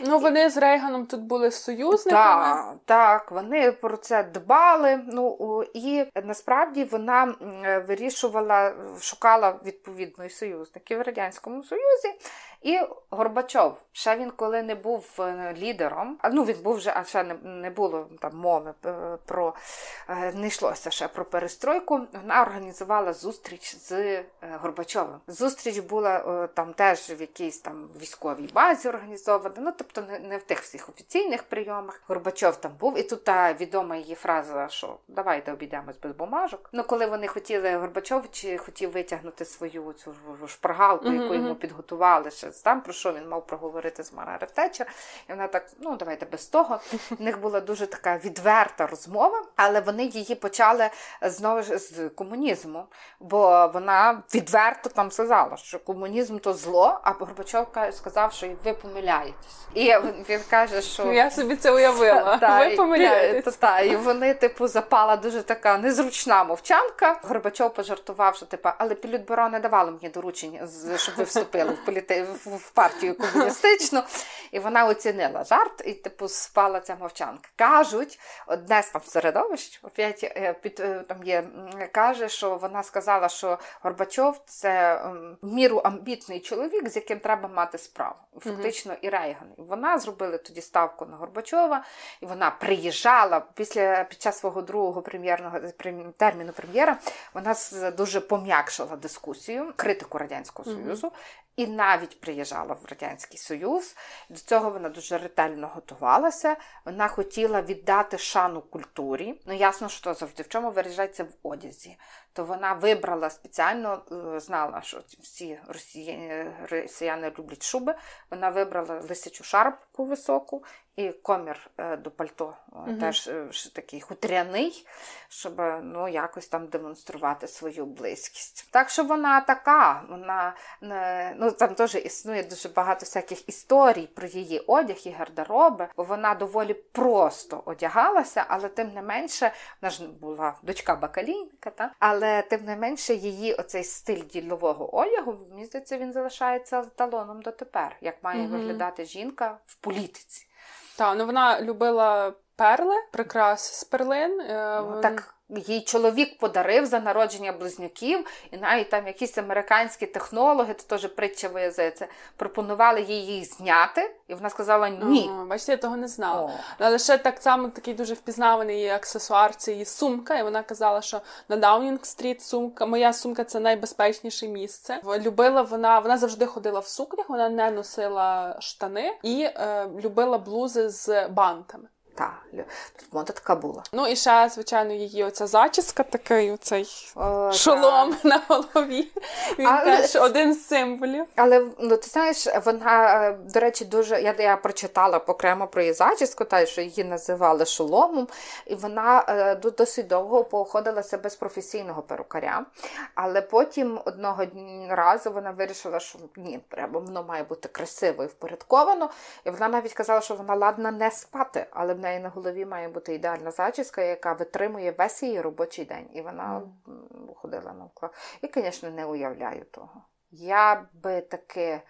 [SPEAKER 2] Ну, вони з Рейганом тут були союзниками.
[SPEAKER 3] Так, так, вони про це дбали. Ну і насправді вона вирішувала, шукала відповідної союзників в Радянському Союзі. І Горбачов, ще він коли не був е, лідером, а ну він був вже, а ще не, не було там мови е, про е, не йшлося ще про перестройку. Вона організувала зустріч з Горбачовим. Зустріч була там теж в якійсь там військовій базі організована. Ну тобто не, не в тих всіх офіційних прийомах. Горбачов там був, і тут та відома її фраза, що давайте обійдемось без бумажок. Ну коли вони хотіли Горбачов чи хотів витягнути свою цю шпаргалку, яку йому підготували ще там, про що він мав проговорити з Маргарет Тетчер. І вона так, ну давайте без того. У них була дуже така відверта розмова, але вони її почали знову ж з комунізму, бо вона відверто там сказала, що комунізм то зло, а Горбачов сказав, що ви помиляєтесь. І він каже, що
[SPEAKER 2] я собі це уявила. Та, ви помиляєтесь.
[SPEAKER 3] Та, і вони, типу, запала дуже така незручна мовчанка. Горбачов пожартував, що типу, але Політбюро не давало мені доручень, щоб ви вступили в політи в партію комуністичну, і вона оцінила жарт, і типу спала ця мовчанка. Кажуть, одне з там середовищ, опять е, під е, там є, каже, що вона сказала, що Горбачов це міру амбітний чоловік, з яким треба мати справу. Фактично, і Рейган. І вона зробила тоді ставку на Горбачова, і вона приїжджала після під час свого другого прем'єрного терміну прем'єра. Вона дуже пом'якшила дискусію, критику радянського союзу і навіть приїжджала в Радянський Союз. До цього вона дуже ретельно готувалася. Вона хотіла віддати шану культурі. Ну, ясно, що завжди в чому виражається в одязі. То вона вибрала спеціально, е, знала, що всі росіяни, росіяни люблять шуби. Вона вибрала лисячу шарпку високу і комір е, до пальто угу. теж е, такий хутряний, щоб ну, якось там демонструвати свою близькість. Так що вона така, вона ну там теж існує дуже багато всяких історій про її одяг і гардероби, бо вона доволі просто одягалася, але тим не менше, вона ж була дочка бакалійника, та? але тим не менше її оцей стиль ділового одягу, мені здається, він залишається талоном дотепер, як має угу. виглядати жінка в політиці.
[SPEAKER 2] Так, ну вона любила перли, прикрас з перлин.
[SPEAKER 3] Е, ну, так їй чоловік подарив за народження близнюків, і навіть там якісь американські технологи, це теж притча виявляється, пропонували їй їх зняти, і вона сказала ні.
[SPEAKER 2] О, бачите, я того не знала. О. Але ще так само такий дуже впізнаваний аксесуар це її сумка. І вона казала, що на Даунінг-стріт сумка, моя сумка це найбезпечніше місце. Любила вона, вона завжди ходила в сукнях, вона не носила штани і е, любила блузи з бантами.
[SPEAKER 3] Так, тут мода така була.
[SPEAKER 2] Ну і ще, звичайно, її оця зачіска, такий оцей О, шолом та. <laughs> на голові. Він але, теж один з символів.
[SPEAKER 3] Але ну ти знаєш, вона, е, до речі, дуже. Я я прочитала окремо про її зачіску, та що її називали шоломом, і вона е, досить довго походилася без професійного перукаря. Але потім одного разу вона вирішила, що ні, треба, воно має бути красиво і впорядковано. І вона навіть казала, що вона ладна не спати, але в неї на голові має бути ідеальна зачіска, яка витримує весь її робочий день. І вона mm. ходила навколо. І, звісно, не уявляю того. Я би таки.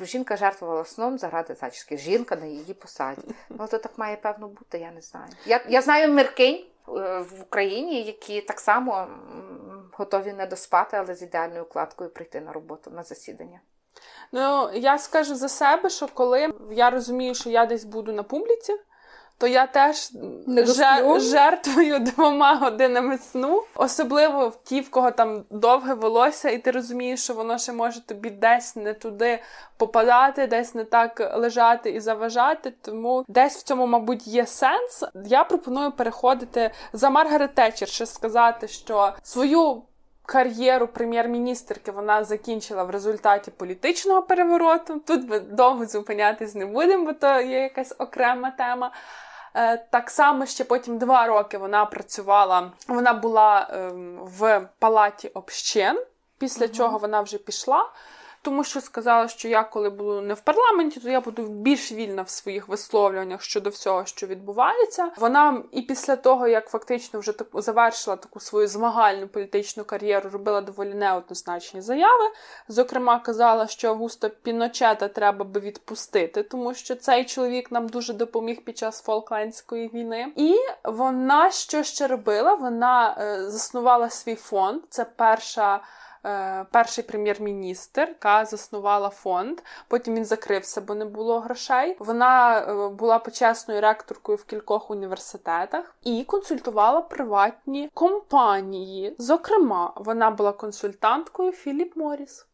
[SPEAKER 3] Жінка жертвувала сном заради зачіски. Жінка на її посаді. Ну, то так має певно бути, я не знаю. Я я знаю миркинь е, в Україні, які так само готові не доспати, але з ідеальною укладкою прийти на роботу на засідання.
[SPEAKER 2] Ну, я скажу за себе, що коли я розумію, що я десь буду на публіці, то я теж жер- жертвую двома годинами сну, особливо в ті, в кого там довге волосся, і ти розумієш, що воно ще може тобі десь не туди попадати, десь не так лежати і заважати. Тому десь в цьому, мабуть, є сенс. Я пропоную переходити за Маргарет Тетчер, ще сказати, що свою кар'єру прем'єр-міністрки вона закінчила в результаті політичного перевороту. Тут ми довго зупинятись не будемо, бо то є якась окрема тема. Е, так само ще потім два роки вона працювала, вона була ем, в палаті общин, після угу. чого вона вже пішла тому що сказала, що я, коли буду не в парламенті, то я буду більш вільна в своїх висловлюваннях щодо всього, що відбувається. Вона і після того, як фактично вже таку завершила таку свою змагальну політичну кар'єру, робила доволі неоднозначні заяви. Зокрема, казала, що Августо Піночета треба би відпустити, тому що цей чоловік нам дуже допоміг під час Фолклендської війни. І вона що ще робила? Вона е, заснувала свій фонд. Це перша. Е, перший прем'єр-міністр, яка заснувала фонд. Потім він закрився, бо не було грошей. Вона е, була почесною ректоркою в кількох університетах і консультувала приватні компанії. Зокрема, вона була консультанткою Філіп Моріс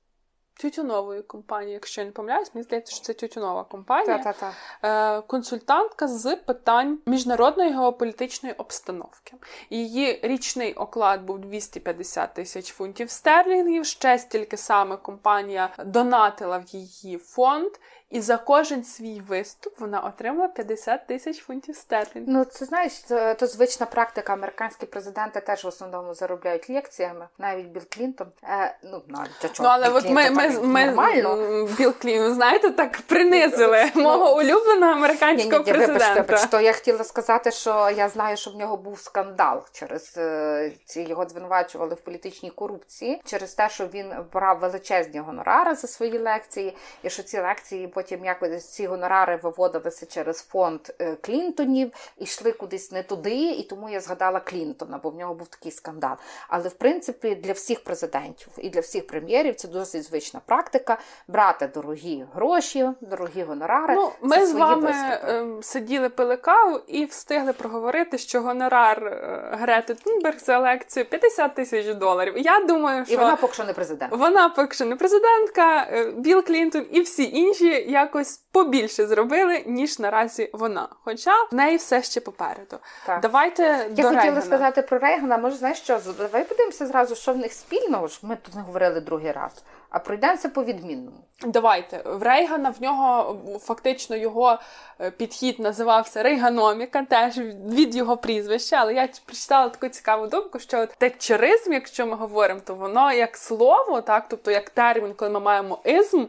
[SPEAKER 2] тютюнової компанії, якщо я не помиляюсь, мені здається, що це тютюнова компанія,
[SPEAKER 3] Та-та-та.
[SPEAKER 2] Е, консультантка з питань міжнародної геополітичної обстановки. Її річний оклад був 250 тисяч фунтів стерлінгів. Ще стільки саме компанія донатила в її фонд. І за кожен свій виступ вона отримала 50 тисяч фунтів стерлінгів.
[SPEAKER 3] Ну це знаєш, це, то звична практика. Американські президенти теж в основному заробляють лекціями. Навіть Білл Клінтон. Е, ну навіть для чого
[SPEAKER 2] ну, але Білл от ми, ми, ми, ми Білл Клінтон, знаєте, так принизили ну, мого улюбленого американського ні, ні, президента. Вибачте,
[SPEAKER 3] то я хотіла сказати, що я знаю, що в нього був скандал через е, ці його звинувачували в політичній корупції через те, що він брав величезні гонорари за свої лекції, і що ці лекції потім якось ці гонорари виводилися через фонд е, Клінтонів йшли кудись не туди, і тому я згадала Клінтона, бо в нього був такий скандал. Але в принципі для всіх президентів і для всіх прем'єрів це досить звична практика брати дорогі гроші, дорогі гонорари.
[SPEAKER 2] Ну, Ми з вами виступи. Ем, сиділи пили каву і встигли проговорити, що гонорар е, Грети Тунберг за лекцію 50 тисяч доларів. Я думаю, що
[SPEAKER 3] і вона поки що не президент.
[SPEAKER 2] Вона поки що не президентка, е, Білл Клінтон і всі інші якось побільше зробили, ніж наразі вона. Хоча в неї все ще попереду. Так. Давайте Я
[SPEAKER 3] до хотіла
[SPEAKER 2] Рейгана.
[SPEAKER 3] сказати про Рейгана. Може, знаєш що? Давай подивимося зразу, що в них спільного. ж Ми тут не говорили другий раз. А пройдемося по відмінному.
[SPEAKER 2] Давайте в Рейгана в нього фактично його е, підхід називався Рейганоміка, теж від його прізвища. Але я прочитала таку цікаву думку, що тетчеризм, якщо ми говоримо, то воно як слово, так, тобто як термін, коли ми маємо ізм,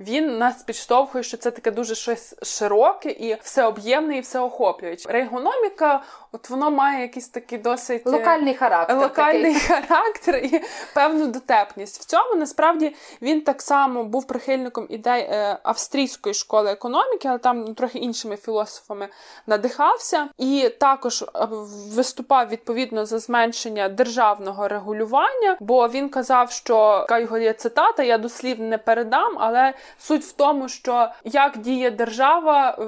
[SPEAKER 2] він нас підштовхує, що це таке дуже щось широке і всеоб'ємне і всеохоплююче. Рейгономіка, от воно має якийсь такий досить
[SPEAKER 3] е, локальний характер.
[SPEAKER 2] Локальний такий. характер і певну дотепність. В цьому насправді він так само був прихильником ідей е, австрійської школи економіки, але там трохи іншими філософами надихався, і також е, виступав відповідно за зменшення державного регулювання, бо він казав, що його є цитата, я дослів не передам, але суть в тому, що як діє держава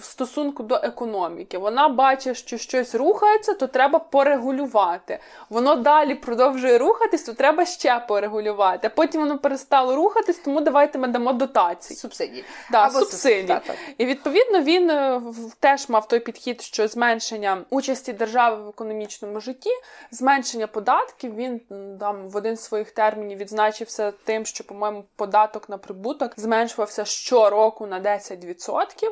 [SPEAKER 2] в стосунку до економіки. Вона бачить, що щось рухається, то треба порегулювати. Воно далі продовжує рухатись, то треба ще порегулювати. Потім воно перестає стало рухатись, тому давайте ми дамо дотації.
[SPEAKER 3] Субсидії.
[SPEAKER 2] Да, Або субсидії. Да, І відповідно він е, теж мав той підхід, що зменшення участі держави в економічному житті, зменшення податків. Він там в один з своїх термінів відзначився тим, що, по-моєму, податок на прибуток зменшувався щороку на 10%.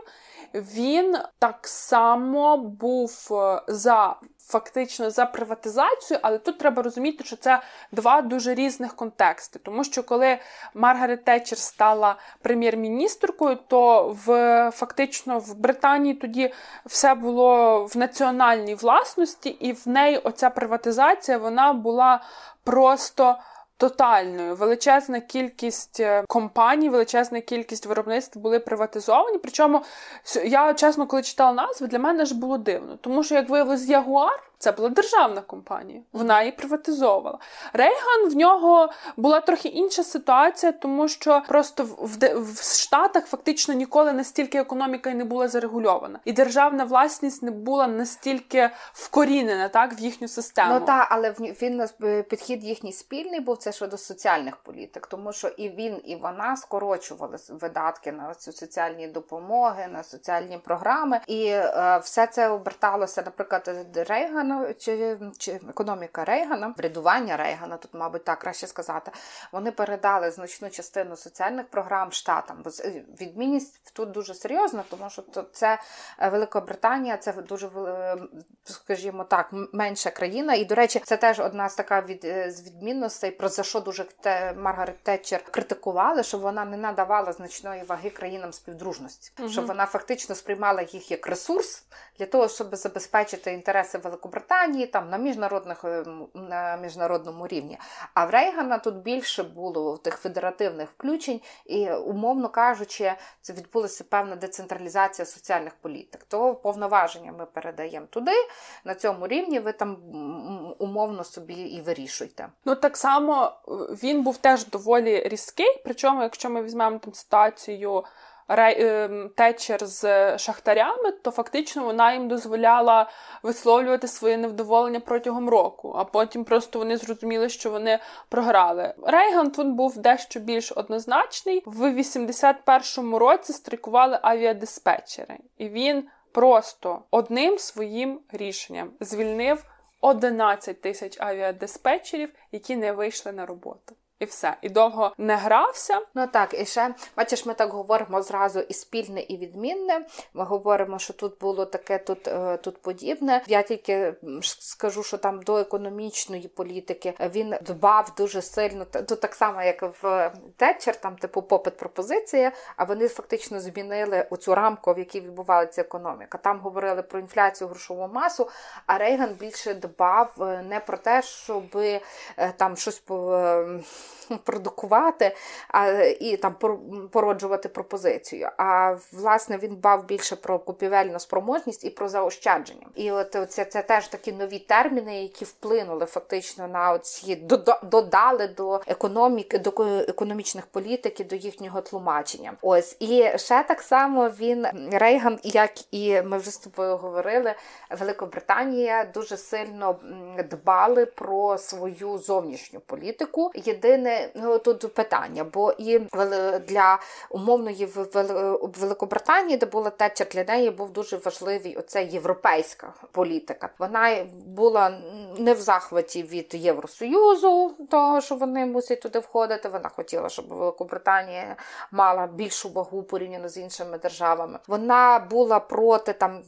[SPEAKER 2] Він так само був е, за фактично за приватизацію, але тут треба розуміти, що це два дуже різних контексти. Тому що коли Маргарет Тетчер стала прем'єр-міністркою, то в фактично в Британії тоді все було в національній власності, і в неї оця приватизація вона була просто тотальною. Величезна кількість е, компаній, величезна кількість виробництв були приватизовані. Причому я чесно, коли читала назви, для мене ж було дивно, тому що як виявилось, Ягуар це була державна компанія, вона її приватизовувала. Рейган в нього була трохи інша ситуація, тому що просто в, в, в Штатах фактично ніколи настільки економіка і не була зарегульована, і державна власність не була настільки вкорінена так в їхню систему.
[SPEAKER 3] Ну так, але він е, підхід їхній спільний був це щодо соціальних політик, тому що і він, і вона скорочували видатки на цю соціальні допомоги, на соціальні програми, і е, все це оберталося, наприклад, Рейган. Рейгана чи чи економіка Рейгана, врядування Рейгана, тут, мабуть, так краще сказати, вони передали значну частину соціальних програм штатам. Бо е, відмінність тут дуже серйозна, тому що це е, Великобританія, це дуже е, скажімо так, менша країна. І, до речі, це теж одна з така від з відмінностей, про за що дуже те Маргарет Тетчер критикували, що вона не надавала значної ваги країнам співдружності, угу. що вона фактично сприймала їх як ресурс для того, щоб забезпечити інтереси Великобританії. Британії, там на міжнародних е, на міжнародному рівні. А в Рейгана тут більше було тих федеративних включень, і, умовно кажучи, це відбулася певна децентралізація соціальних політик. То повноваження ми передаємо туди, на цьому рівні ви там умовно собі і вирішуйте.
[SPEAKER 2] Ну так само е, він був теж доволі різкий. Причому, якщо ми візьмемо там ситуацію. Ем, течер з шахтарями, то фактично вона їм дозволяла висловлювати своє невдоволення протягом року, а потім просто вони зрозуміли, що вони програли. Рейган тут був дещо більш однозначний. В 81-му році страйкували авіадиспетчери, і він просто одним своїм рішенням звільнив 11 тисяч авіадиспетчерів, які не вийшли на роботу. І все, і довго не грався.
[SPEAKER 3] Ну так, і ще бачиш, ми так говоримо зразу і спільне, і відмінне. Ми говоримо, що тут було таке, тут е, тут подібне. Я тільки скажу, що там до економічної політики він дбав дуже сильно. Тут так само, як в Тетчер, там типу попит пропозиція. А вони фактично змінили оцю рамку, в якій відбувалася економіка. Там говорили про інфляцію, грошову масу. А Рейган більше дбав е, не про те, щоб е, там щось <laughs> продукувати а, і там породжувати пропозицію. А власне він бав більше про купівельну спроможність і про заощадження. І от це, це теж такі нові терміни, які вплинули фактично на оці додали до економіки, до економічних політик і до їхнього тлумачення. Ось і ще так само він Рейган, як і ми вже з тобою говорили, Великобританія дуже сильно дбали про свою зовнішню політику. Єдине ну, тут питання, бо і для умовної Великобританії, де була Тетчер, для неї був дуже важливий оця європейська політика. Вона була не в захваті від Євросоюзу, того що вони мусять туди входити. Вона хотіла, щоб Великобританія мала більшу вагу порівняно з іншими державами. Вона була проти там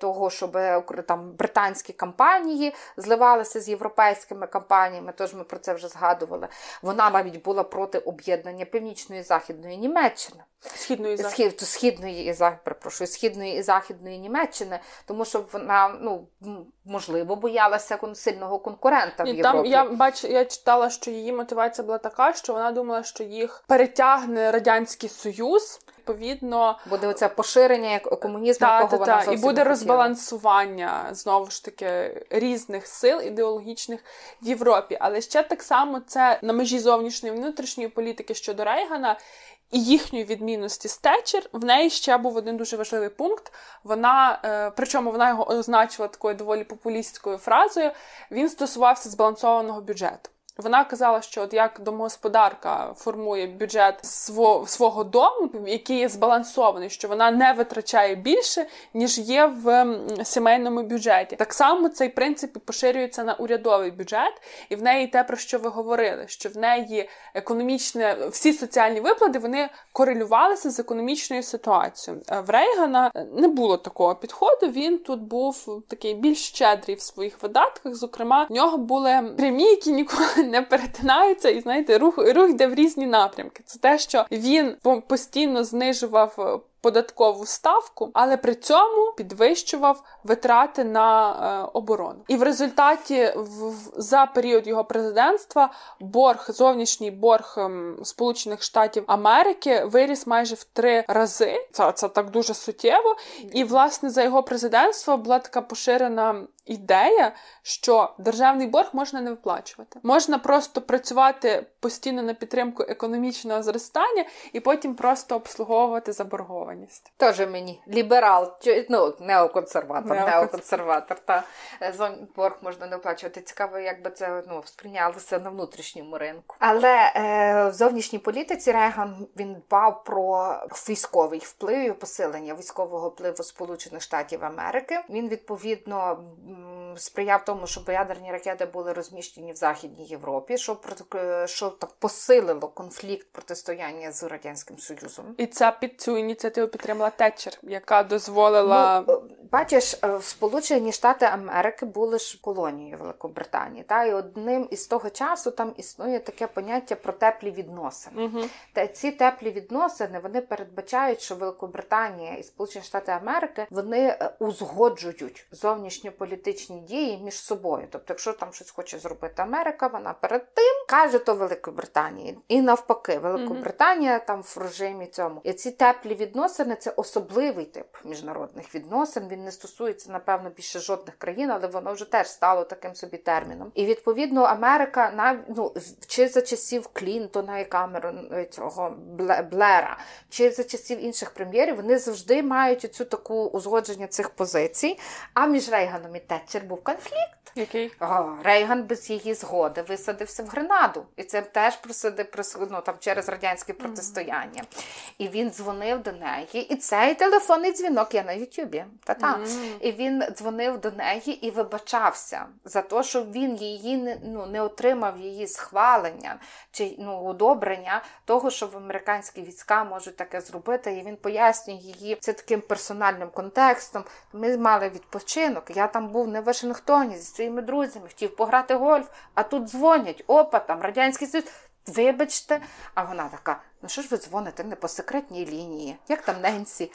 [SPEAKER 3] того, щоб там британські компанії зливалися з європейськими компаніями. Тож ми про це вже згадували. Вона навіть була проти об'єднання Північної і Західної Німеччини.
[SPEAKER 2] Східної
[SPEAKER 3] Схід, східної і перепрошую, східної і західної Німеччини, тому що вона ну можливо боялася сильного конкурента Ні, в Європі.
[SPEAKER 2] Там я бач, я читала, що її мотивація була така, що вона думала, що їх перетягне радянський союз. Відповідно,
[SPEAKER 3] буде оце поширення як комунізму, та, якого та, вона та.
[SPEAKER 2] і буде розбалансування знову ж таки різних сил ідеологічних в Європі. Але ще так само це на межі зовнішньої внутрішньої політики щодо Рейгана і їхньої відмінності з в неї ще був один дуже важливий пункт. Вона, е, причому вона його означила такою доволі популістською фразою. Він стосувався збалансованого бюджету. Вона казала, що от як домогосподарка формує бюджет свого, свого дому, який є збалансований, що вона не витрачає більше, ніж є в сімейному бюджеті. Так само цей принцип поширюється на урядовий бюджет, і в неї те, про що ви говорили, що в неї економічне всі соціальні виплати вони корелювалися з економічною ситуацією. Е, в Рейгана не було такого підходу. Він тут був такий більш щедрий в своїх видатках. Зокрема, в нього були прямі, які ніколи не перетинаються, і знаєте, рух рух йде в різні напрямки. Це те, що він постійно знижував е, податкову ставку, але при цьому підвищував витрати на е, оборону. І в результаті в, за період його президентства борг, зовнішній борг ем, Сполучених Штатів Америки виріс майже в три рази. Це, це так дуже суттєво. І власне за його президентство була така поширена ідея, що державний борг можна не виплачувати. Можна просто працювати постійно на підтримку економічного зростання і потім просто обслуговувати заборгованість.
[SPEAKER 3] Тоже мені ліберал, ну неоконсерватор, неоконсерватор. Та борг можна не виплачувати. Цікаво, як би це ну сприйнялося на внутрішньому ринку. Але е, в зовнішній політиці Реган він дбав про військовий вплив і посилення військового впливу Сполучених Штатів Америки. Він відповідно сприяв тому, щоб ядерні ракети були розміщені в Західній Європі, що що так посилило конфлікт протистояння з радянським союзом,
[SPEAKER 2] і це під цю ініціативу підтримала Тетчер, яка дозволила
[SPEAKER 3] ну, бачиш, е, Сполучені Штати Америки були ж колонією Великобританії. Та і одним із того часу там існує таке поняття про теплі відносини. Угу. Та ці теплі відносини вони передбачають, що Великобританія і Сполучені Штати Америки вони е, узгоджують зовнішньополітичні політичні дії між собою. Тобто, якщо там щось хоче зробити Америка, вона перед тим каже то Великобританії. І навпаки, Великобританія mm-hmm. там в режимі цьому. І ці теплі відносини це особливий тип міжнародних відносин. Він не стосується, напевно, більше жодних країн, але воно вже теж стало таким собі терміном. І відповідно Америка нав... ну чи за часів Клінтона і Камерон е, цього Блера, чи за часів інших прем'єрів, вони завжди мають цю таку узгодження цих позицій. А між Рейганом і Тетчер був конфлікт.
[SPEAKER 2] Який?
[SPEAKER 3] О, Рейган без її згоди висадився в Гренаду. І це теж просиди ну, там через радянське протистояння. Mm. І він дзвонив до неї. І цей телефонний дзвінок є на Ютубі. Та-та. Mm. І він дзвонив до неї і вибачався за те, що він її не ну, не отримав її схвалення чи ну, одобрення того, що в американські війська можуть таке зробити. І він пояснює її це таким персональним контекстом. Ми мали відпочинок. Я там був не в Вашингтоні своїми друзями, хотів пограти гольф, а тут дзвонять, опа, там Радянський Союз. Вибачте, а вона така: Ну що ж ви дзвоните не по секретній лінії? Як там Ненсі?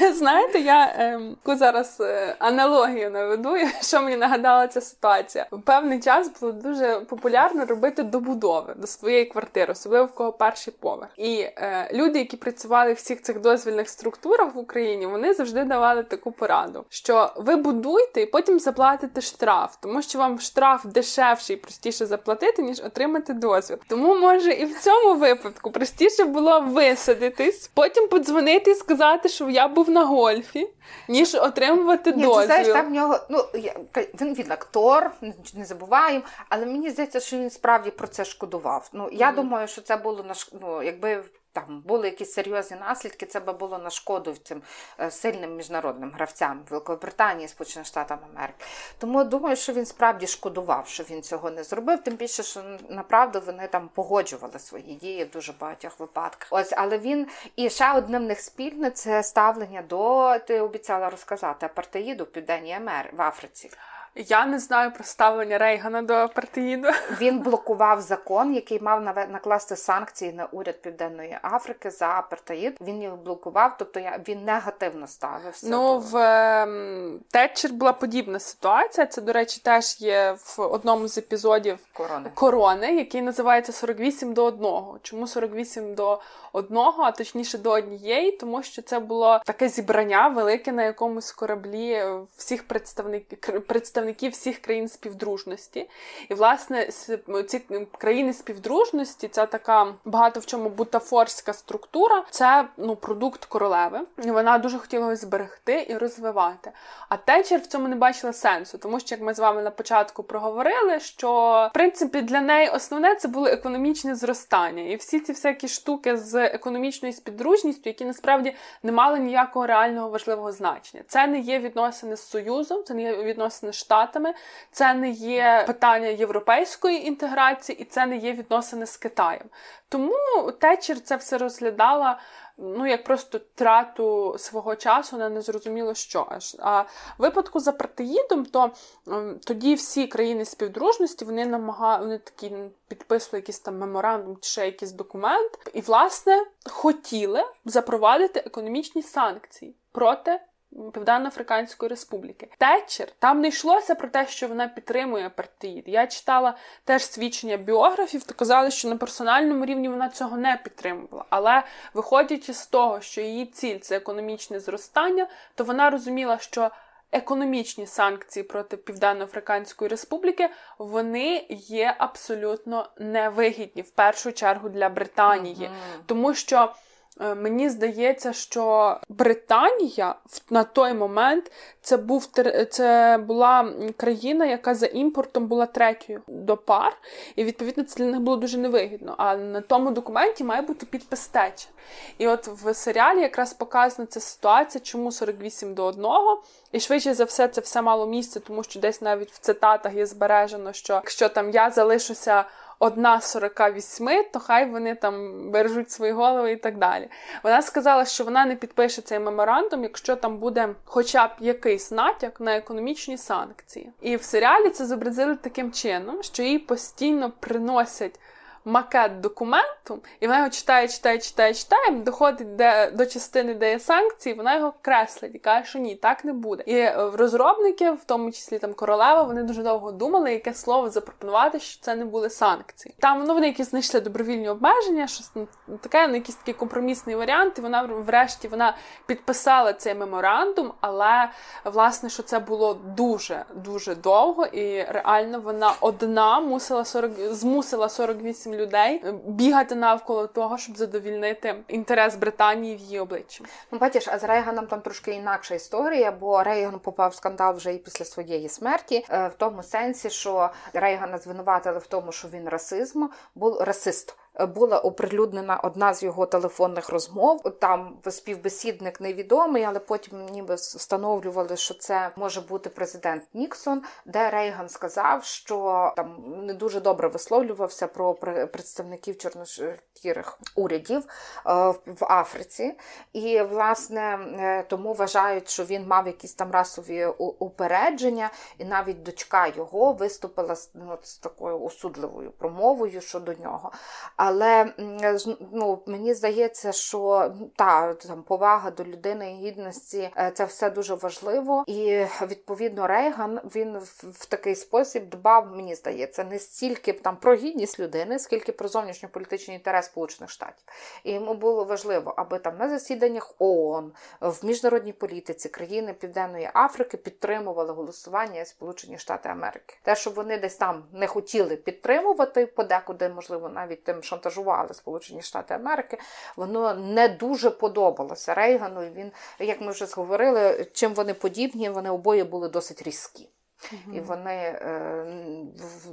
[SPEAKER 3] <laughs>
[SPEAKER 2] Знаєте, я ем, зараз е, аналогію наведу, <laughs> що мені нагадала ця ситуація. В певний час було дуже популярно робити добудови до своєї квартири, особливо в кого перший поверх. І е, люди, які працювали в всіх цих дозвільних структурах в Україні, вони завжди давали таку пораду: що ви будуйте і потім заплатите штраф, тому що вам штраф дешевший і простіше заплатити, ніж отримати дозвіл. Тому може і в цьому цьому випадку простіше було висадитись, потім подзвонити і сказати, що я був на гольфі, ніж отримувати Ні, дозвіл. Ти знаєш,
[SPEAKER 3] там в нього ну я, він він актор, не забуваємо, але мені здається, що він справді про це шкодував. Ну я mm-hmm. думаю, що це було на ну, якби там були якісь серйозні наслідки, це би було на шкоду цим е, сильним міжнародним гравцям Великобританії, Сполучених Штатів Америки. Тому думаю, що він справді шкодував, що він цього не зробив. Тим більше, що направду вони там погоджували свої дії в дуже багатьох випадках. Ось, але він і ще одним в них спільне це ставлення до ти обіцяла розказати апартеїду в Південній Америці в Африці.
[SPEAKER 2] Я не знаю про ставлення Рейгана до апартеїду. <laughs>
[SPEAKER 3] Він блокував закон, який мав накласти санкції на уряд Південної Африки за апартеїд. Він його блокував, тобто я він негативно ставився.
[SPEAKER 2] Ну в ем, Тетчер була подібна ситуація. Це, до речі, теж є в одному з епізодів
[SPEAKER 3] корони,
[SPEAKER 2] корони який називається 48 до 1. Чому 48 до одного, а точніше до однієї, тому що це було таке зібрання велике на якомусь кораблі всіх представників представників представників всіх країн співдружності. І, власне, ці країни співдружності це така багато в чому бутафорська структура, це ну, продукт королеви. І вона дуже хотіла його зберегти і розвивати. А Течер в цьому не бачила сенсу, тому що, як ми з вами на початку проговорили, що в принципі для неї основне це було економічне зростання. І всі ці всякі штуки з економічною співдружністю, які насправді не мали ніякого реального важливого значення. Це не є відносини з Союзом, це не є відносини з Штатами, це не є питання європейської інтеграції, і це не є відносини з Китаєм. Тому Течір це все розглядала ну, як просто трату свого часу на незрозуміло що аж. А в випадку за партеїдом, то ем, тоді всі країни співдружності вони намагали, вони такі підписували якийсь там меморандум чи ще якийсь документ, і, власне, хотіли запровадити економічні санкції проти Південно-Африканської Республіки. Тетчер там не йшлося про те, що вона підтримує апартеїд. Я читала теж свідчення біографів, то казали, що на персональному рівні вона цього не підтримувала. Але виходячи з того, що її ціль це економічне зростання, то вона розуміла, що економічні санкції проти Південно-Африканської Республіки вони є абсолютно невигідні в першу чергу для Британії, uh-huh. тому що. Е, мені здається, що Британія на той момент це був це була країна, яка за імпортом була третьою до пар, і відповідно це для них було дуже невигідно. А на тому документі має бути підпис теча. І от в серіалі якраз показана ця ситуація, чому 48 до 1. І швидше за все, це все мало місце, тому що десь навіть в цитатах є збережено, що якщо там я залишуся одна з 48, то хай вони там бережуть свої голови і так далі. Вона сказала, що вона не підпише цей меморандум, якщо там буде хоча б якийсь натяк на економічні санкції. І в серіалі це зобразили таким чином, що їй постійно приносять макет документу, і вона його читає, читає, читає, читає, доходить де, до частини, де є санкції, вона його креслить і каже, що ні, так не буде. І в розробників, в тому числі там королева, вони дуже довго думали, яке слово запропонувати, що це не були санкції. Там ну, вони якісь знайшли добровільні обмеження, щось таке, ну якийсь такий компромісний варіант. І вона врешті вона підписала цей меморандум, але власне, що це було дуже дуже довго, і реально вона одна мусила 40, змусила 48 людей бігати навколо того, щоб задовільнити інтерес Британії в її обличчі.
[SPEAKER 3] Ну, бачиш, а з Рейганом там трошки інакша історія, бо Рейган попав в скандал вже і після своєї смерті, е, в тому сенсі, що Рейгана звинуватили в тому, що він расизм, був расист була оприлюднена одна з його телефонних розмов. Там співбесідник невідомий, але потім ніби встановлювали, що це може бути президент Ніксон, де Рейган сказав, що там не дуже добре висловлювався про представників чорношкірих урядів е, в Африці, і власне е, тому вважають, що він мав якісь там расові упередження, і навіть дочка його виступила ну, з такою осудливою промовою щодо нього. Але ну, мені здається, що та там повага до людини і гідності е, це все дуже важливо. І відповідно Рейган він в такий спосіб дбав, мені здається, не стільки там про гідність людини, скільки про зовнішньополітичний інтерес Сполучених Штатів. І йому було важливо, аби там на засіданнях ООН, в міжнародній політиці країни Південної Африки підтримували голосування Сполучені Штати Америки. Те, що вони десь там не хотіли підтримувати, подекуди, можливо, навіть тим, що шантажували Сполучені Штати Америки, воно не дуже подобалося Рейгану. І він, як ми вже зговорили, чим вони подібні, вони обоє були досить різкі. І вони е,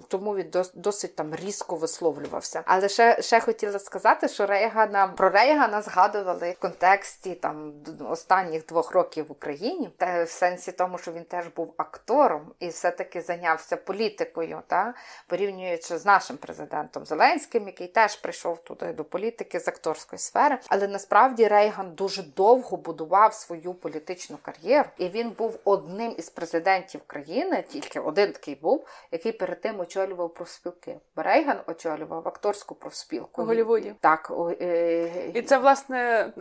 [SPEAKER 3] тому він досить там різко висловлювався. Але ще ще хотіла сказати, що Рейгана про Рейгана згадували в контексті там останніх двох років в Україні, та в сенсі тому, що він теж був актором і все-таки зайнявся політикою, та порівнюючи з нашим президентом Зеленським, який теж прийшов туди до політики з акторської сфери. Але насправді Рейган дуже довго будував свою політичну кар'єру, і він був одним із президентів країни тільки один такий був, який перед тим очолював профспілки. Рейган очолював акторську профспілку
[SPEAKER 2] у Голлівуді.
[SPEAKER 3] Так
[SPEAKER 2] е... і це власне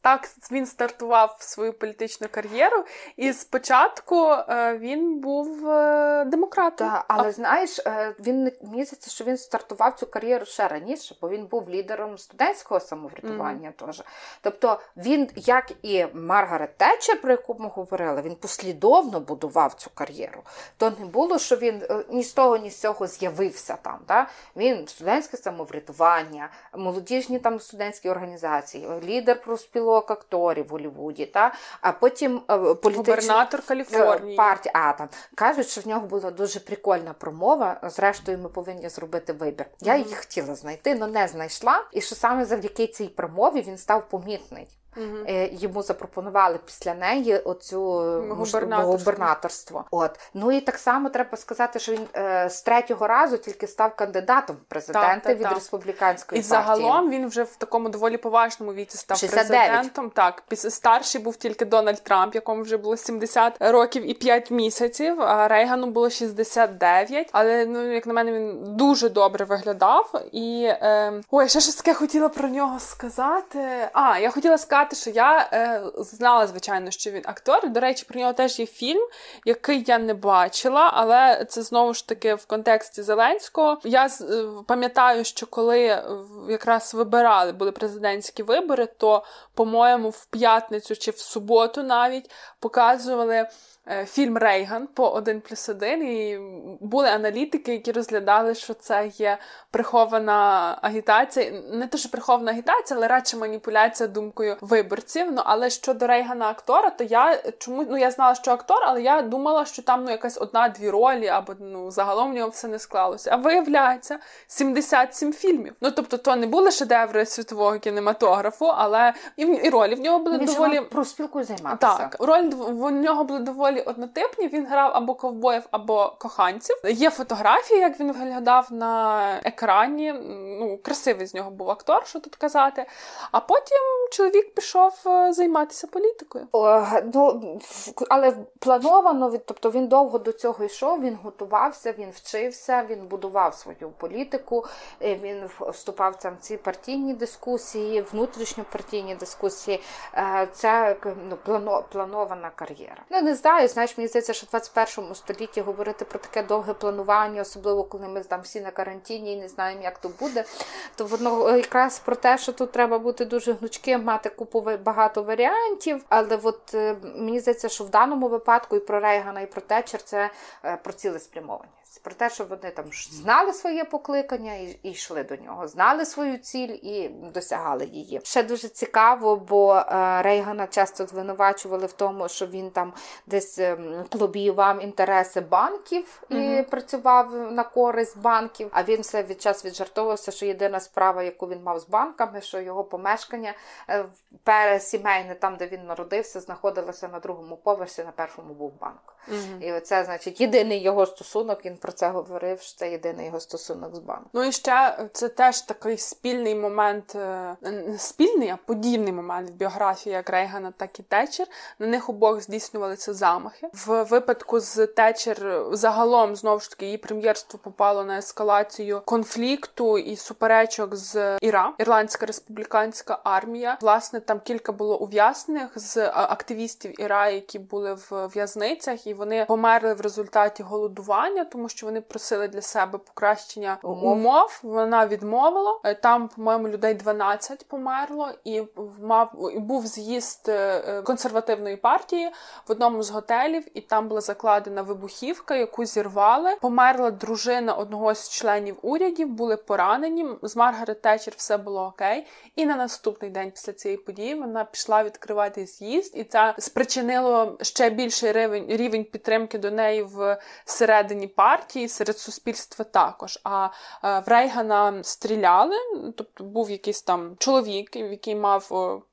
[SPEAKER 2] так він стартував свою політичну кар'єру. І спочатку е, він був е, демократом.
[SPEAKER 3] Так, але а... знаєш, він мені здається, що він стартував цю кар'єру ще раніше, бо він був лідером студентського самоврятування. Mm. теж. Тобто він, як і Маргарет Тетчер, про яку ми говорили, він послідовно будував цю кар'єру. То не було, що він е, ні з того, ні з цього з'явився там. Та? Він студентське самоврядування, молодіжні там студентські організації, лідер профспілок акторів в Голлівуді, та? а потім е, політичний
[SPEAKER 2] губернатор Каліфорнії.
[SPEAKER 3] партія. А, там. Кажуть, що в нього була дуже прикольна промова. Зрештою, ми повинні зробити вибір. Я її хотіла знайти, але не знайшла. І що саме завдяки цій промові він став помітний. Угу. Йому запропонували після неї оцю губернаторство. губернаторство. От ну і так само треба сказати, що він е, з третього разу тільки став кандидатом в президенти так, так, від так. республіканської
[SPEAKER 2] і
[SPEAKER 3] партії.
[SPEAKER 2] І загалом він вже в такому доволі поважному віці став 69. президентом. Так, старший був тільки Дональд Трамп, якому вже було 70 років і 5 місяців. А Рейгану було 69. Але ну як на мене, він дуже добре виглядав. І е, ой, ще щось таке хотіла про нього сказати. А я хотіла сказати сказати, що я е, знала, звичайно, що він актор. До речі, про нього теж є фільм, який я не бачила, але це знову ж таки в контексті Зеленського. Я е, пам'ятаю, що коли якраз вибирали були президентські вибори, то, по-моєму, в п'ятницю чи в суботу навіть показували. Е, фільм Рейган по 1 плюс 1, і були аналітики, які розглядали, що це є прихована агітація. Не те, що прихована агітація, але радше маніпуляція думкою виборців. Ну але щодо Рейгана актора, то я чому ну я знала, що актор, але я думала, що там ну якась одна-дві ролі, або ну загалом в нього все не склалося. А виявляється, 77 фільмів. Ну тобто, то не були шедеври світового кінематографу, але і, і ролі в нього були
[SPEAKER 3] Він
[SPEAKER 2] доволі
[SPEAKER 3] про спілку займатися.
[SPEAKER 2] Так, роль в нього були доволі доволі однотипні. Він грав або ковбоїв, або коханців. Є фотографії, як він виглядав на екрані. Ну, красивий з нього був актор, що тут казати. А потім чоловік пішов е, займатися політикою.
[SPEAKER 3] О, ну, Але плановано, тобто він довго до цього йшов, він готувався, він вчився, він будував свою політику, е, він вступав там в ці партійні дискусії, внутрішньопартійні дискусії. Е, це ну, планована кар'єра. Ну, не знаю, знаєш, мені здається, що в 21 столітті говорити про таке довге планування, особливо коли ми там всі на карантині і не знаємо, як то буде. То воно якраз про те, що тут треба бути дуже гнучким, мати купу багато варіантів. Але от е, мені здається, що в даному випадку і про Рейгана, і про Течер це е, про цілеспрямовані про те, що вони там знали своє покликання і, і йшли до нього, знали свою ціль і досягали її. Ще дуже цікаво, бо е, Рейгана часто звинувачували в тому, що він там десь е, лобіював інтереси банків і mm працював на користь банків. А він все від час віджартовувався, що єдина справа, яку він мав з банками, що його помешкання е, пересімейне, там де він народився, знаходилося на другому поверсі, на першому був банк. mm І оце, значить, єдиний його стосунок. Він про це говорив, що це єдиний його стосунок з банком.
[SPEAKER 2] Ну і ще це теж такий спільний момент, е, не спільний, а подібний момент в біографії як Рейгана, так і Течер. На них обох здійснювалися замахи. В випадку з Течер загалом знову ж таки її прем'єрство попало на ескалацію конфлікту і суперечок з Іра, Ірландська республіканська армія. Власне, там кілька було ув'язнених з активістів Іра, які були в в'язницях, і вони померли в результаті голодування, тому що що вони просили для себе покращення умов. умов. Вона відмовила. Е, там, по-моєму, людей 12 померло, і мав і був з'їзд е, консервативної партії в одному з готелів, і там була закладена вибухівка, яку зірвали. Померла дружина одного з членів урядів, були поранені. З Маргарет Течер все було окей. І на наступний день після цієї події вона пішла відкривати з'їзд, і це спричинило ще більший рівень рівень підтримки до неї в середині партії партії, серед суспільства також. А е, в Рейгана стріляли, тобто був якийсь там чоловік, який мав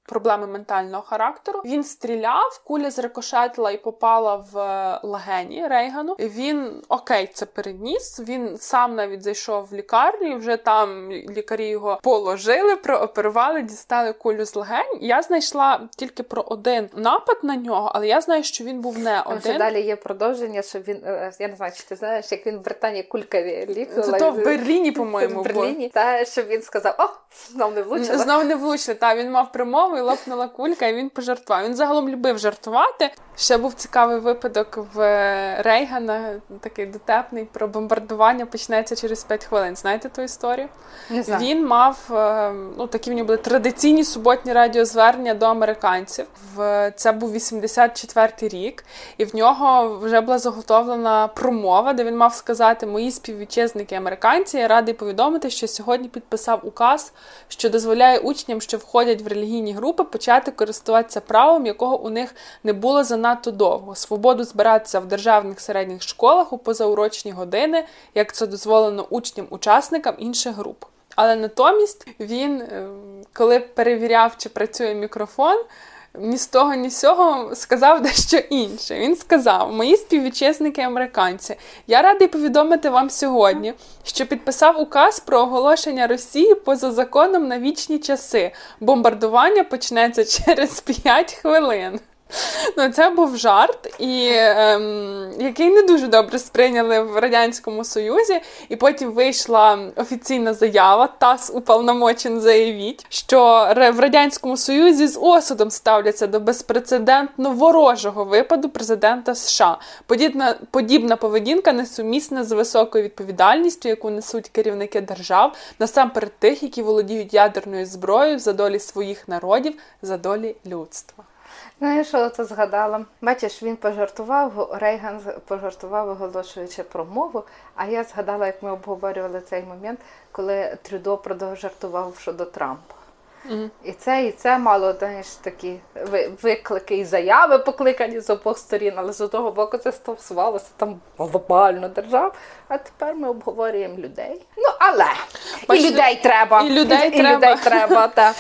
[SPEAKER 2] проблеми ментального характеру. Він стріляв, куля зрикошетила і попала в е, легені Рейгану. Він окей, це переніс. Він сам навіть зайшов в лікарню. Вже там лікарі його положили, прооперували, дістали кулю з легень. Я знайшла тільки про один напад на нього, але я знаю, що він був не один. Ще
[SPEAKER 3] далі є продовження, що він е, я не знаю, чи ти знаєш, як він в Британії кулькаві лікував.
[SPEAKER 2] Це то в Берліні, <laughs> по-моєму,
[SPEAKER 3] в Берліні. Та щоб він сказав: О, знов не влучили.
[SPEAKER 2] Знов не влучили. Та він мав промову ногу і лопнула кулька, і він пожартував. Він загалом любив жартувати. Ще був цікавий випадок в Рейгана, такий дотепний про бомбардування почнеться через 5 хвилин. Знаєте ту історію?
[SPEAKER 3] Не знаю.
[SPEAKER 2] Він мав е, ну такі в нього були традиційні суботні радіозвернення до американців. Це був 84-й рік, і в нього вже була заготовлена промова, де він мав сказати: Мої співвітчизники американці, я радий повідомити, що сьогодні підписав указ, що дозволяє учням, що входять в релігійні групи, почати користуватися правом, якого у них не було занадто довго. Свободу збиратися в державних середніх школах у позаурочні години, як це дозволено учням-учасникам інших груп. Але натомість він, е, коли перевіряв, чи працює мікрофон, ні з того, ні з цього сказав дещо інше. Він сказав: Мої співвітчизники американці, я радий повідомити вам сьогодні, що підписав указ про оголошення Росії поза законом на вічні часи. Бомбардування почнеться через 5 хвилин. Ну, це був жарт, і ем, який не дуже добре сприйняли в Радянському Союзі. І потім вийшла офіційна заява ТАСС уповномочен заявіть, що в Радянському Союзі з осудом ставляться до безпрецедентно ворожого випаду президента США. Подібна, подібна поведінка несумісна з високою відповідальністю, яку несуть керівники держав, насамперед тих, які володіють ядерною зброєю за долі своїх народів, за долі людства.
[SPEAKER 3] Знаєш, що це згадала? Бачиш, він пожартував, Рейган пожартував, оголошуючи промову. А я згадала, як ми обговорювали цей момент, коли Трюдо продовжартував щодо Трампа. І це і це мало знаєш, такі виклики і заяви покликані з обох сторін, але з одного боку це стосувалося там глобально держав. А тепер ми обговорюємо людей. Ну але Бачите, і людей треба.
[SPEAKER 2] І людей і, треба. І людей треба <laughs> та.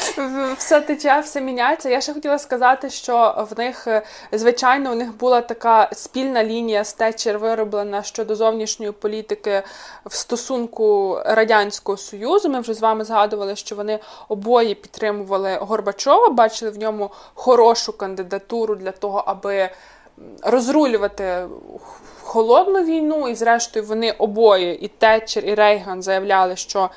[SPEAKER 2] Все тече, все міняється. Я ще хотіла сказати, що в них, е, звичайно, у них була така спільна лінія з Тетчер вироблена щодо зовнішньої політики в стосунку Радянського Союзу. Ми вже з вами згадували, що вони обоє підтримували Горбачова, бачили в ньому хорошу кандидатуру для того, аби розрулювати холодну війну, і, зрештою, вони обоє, і Тетчер, і Рейган заявляли, що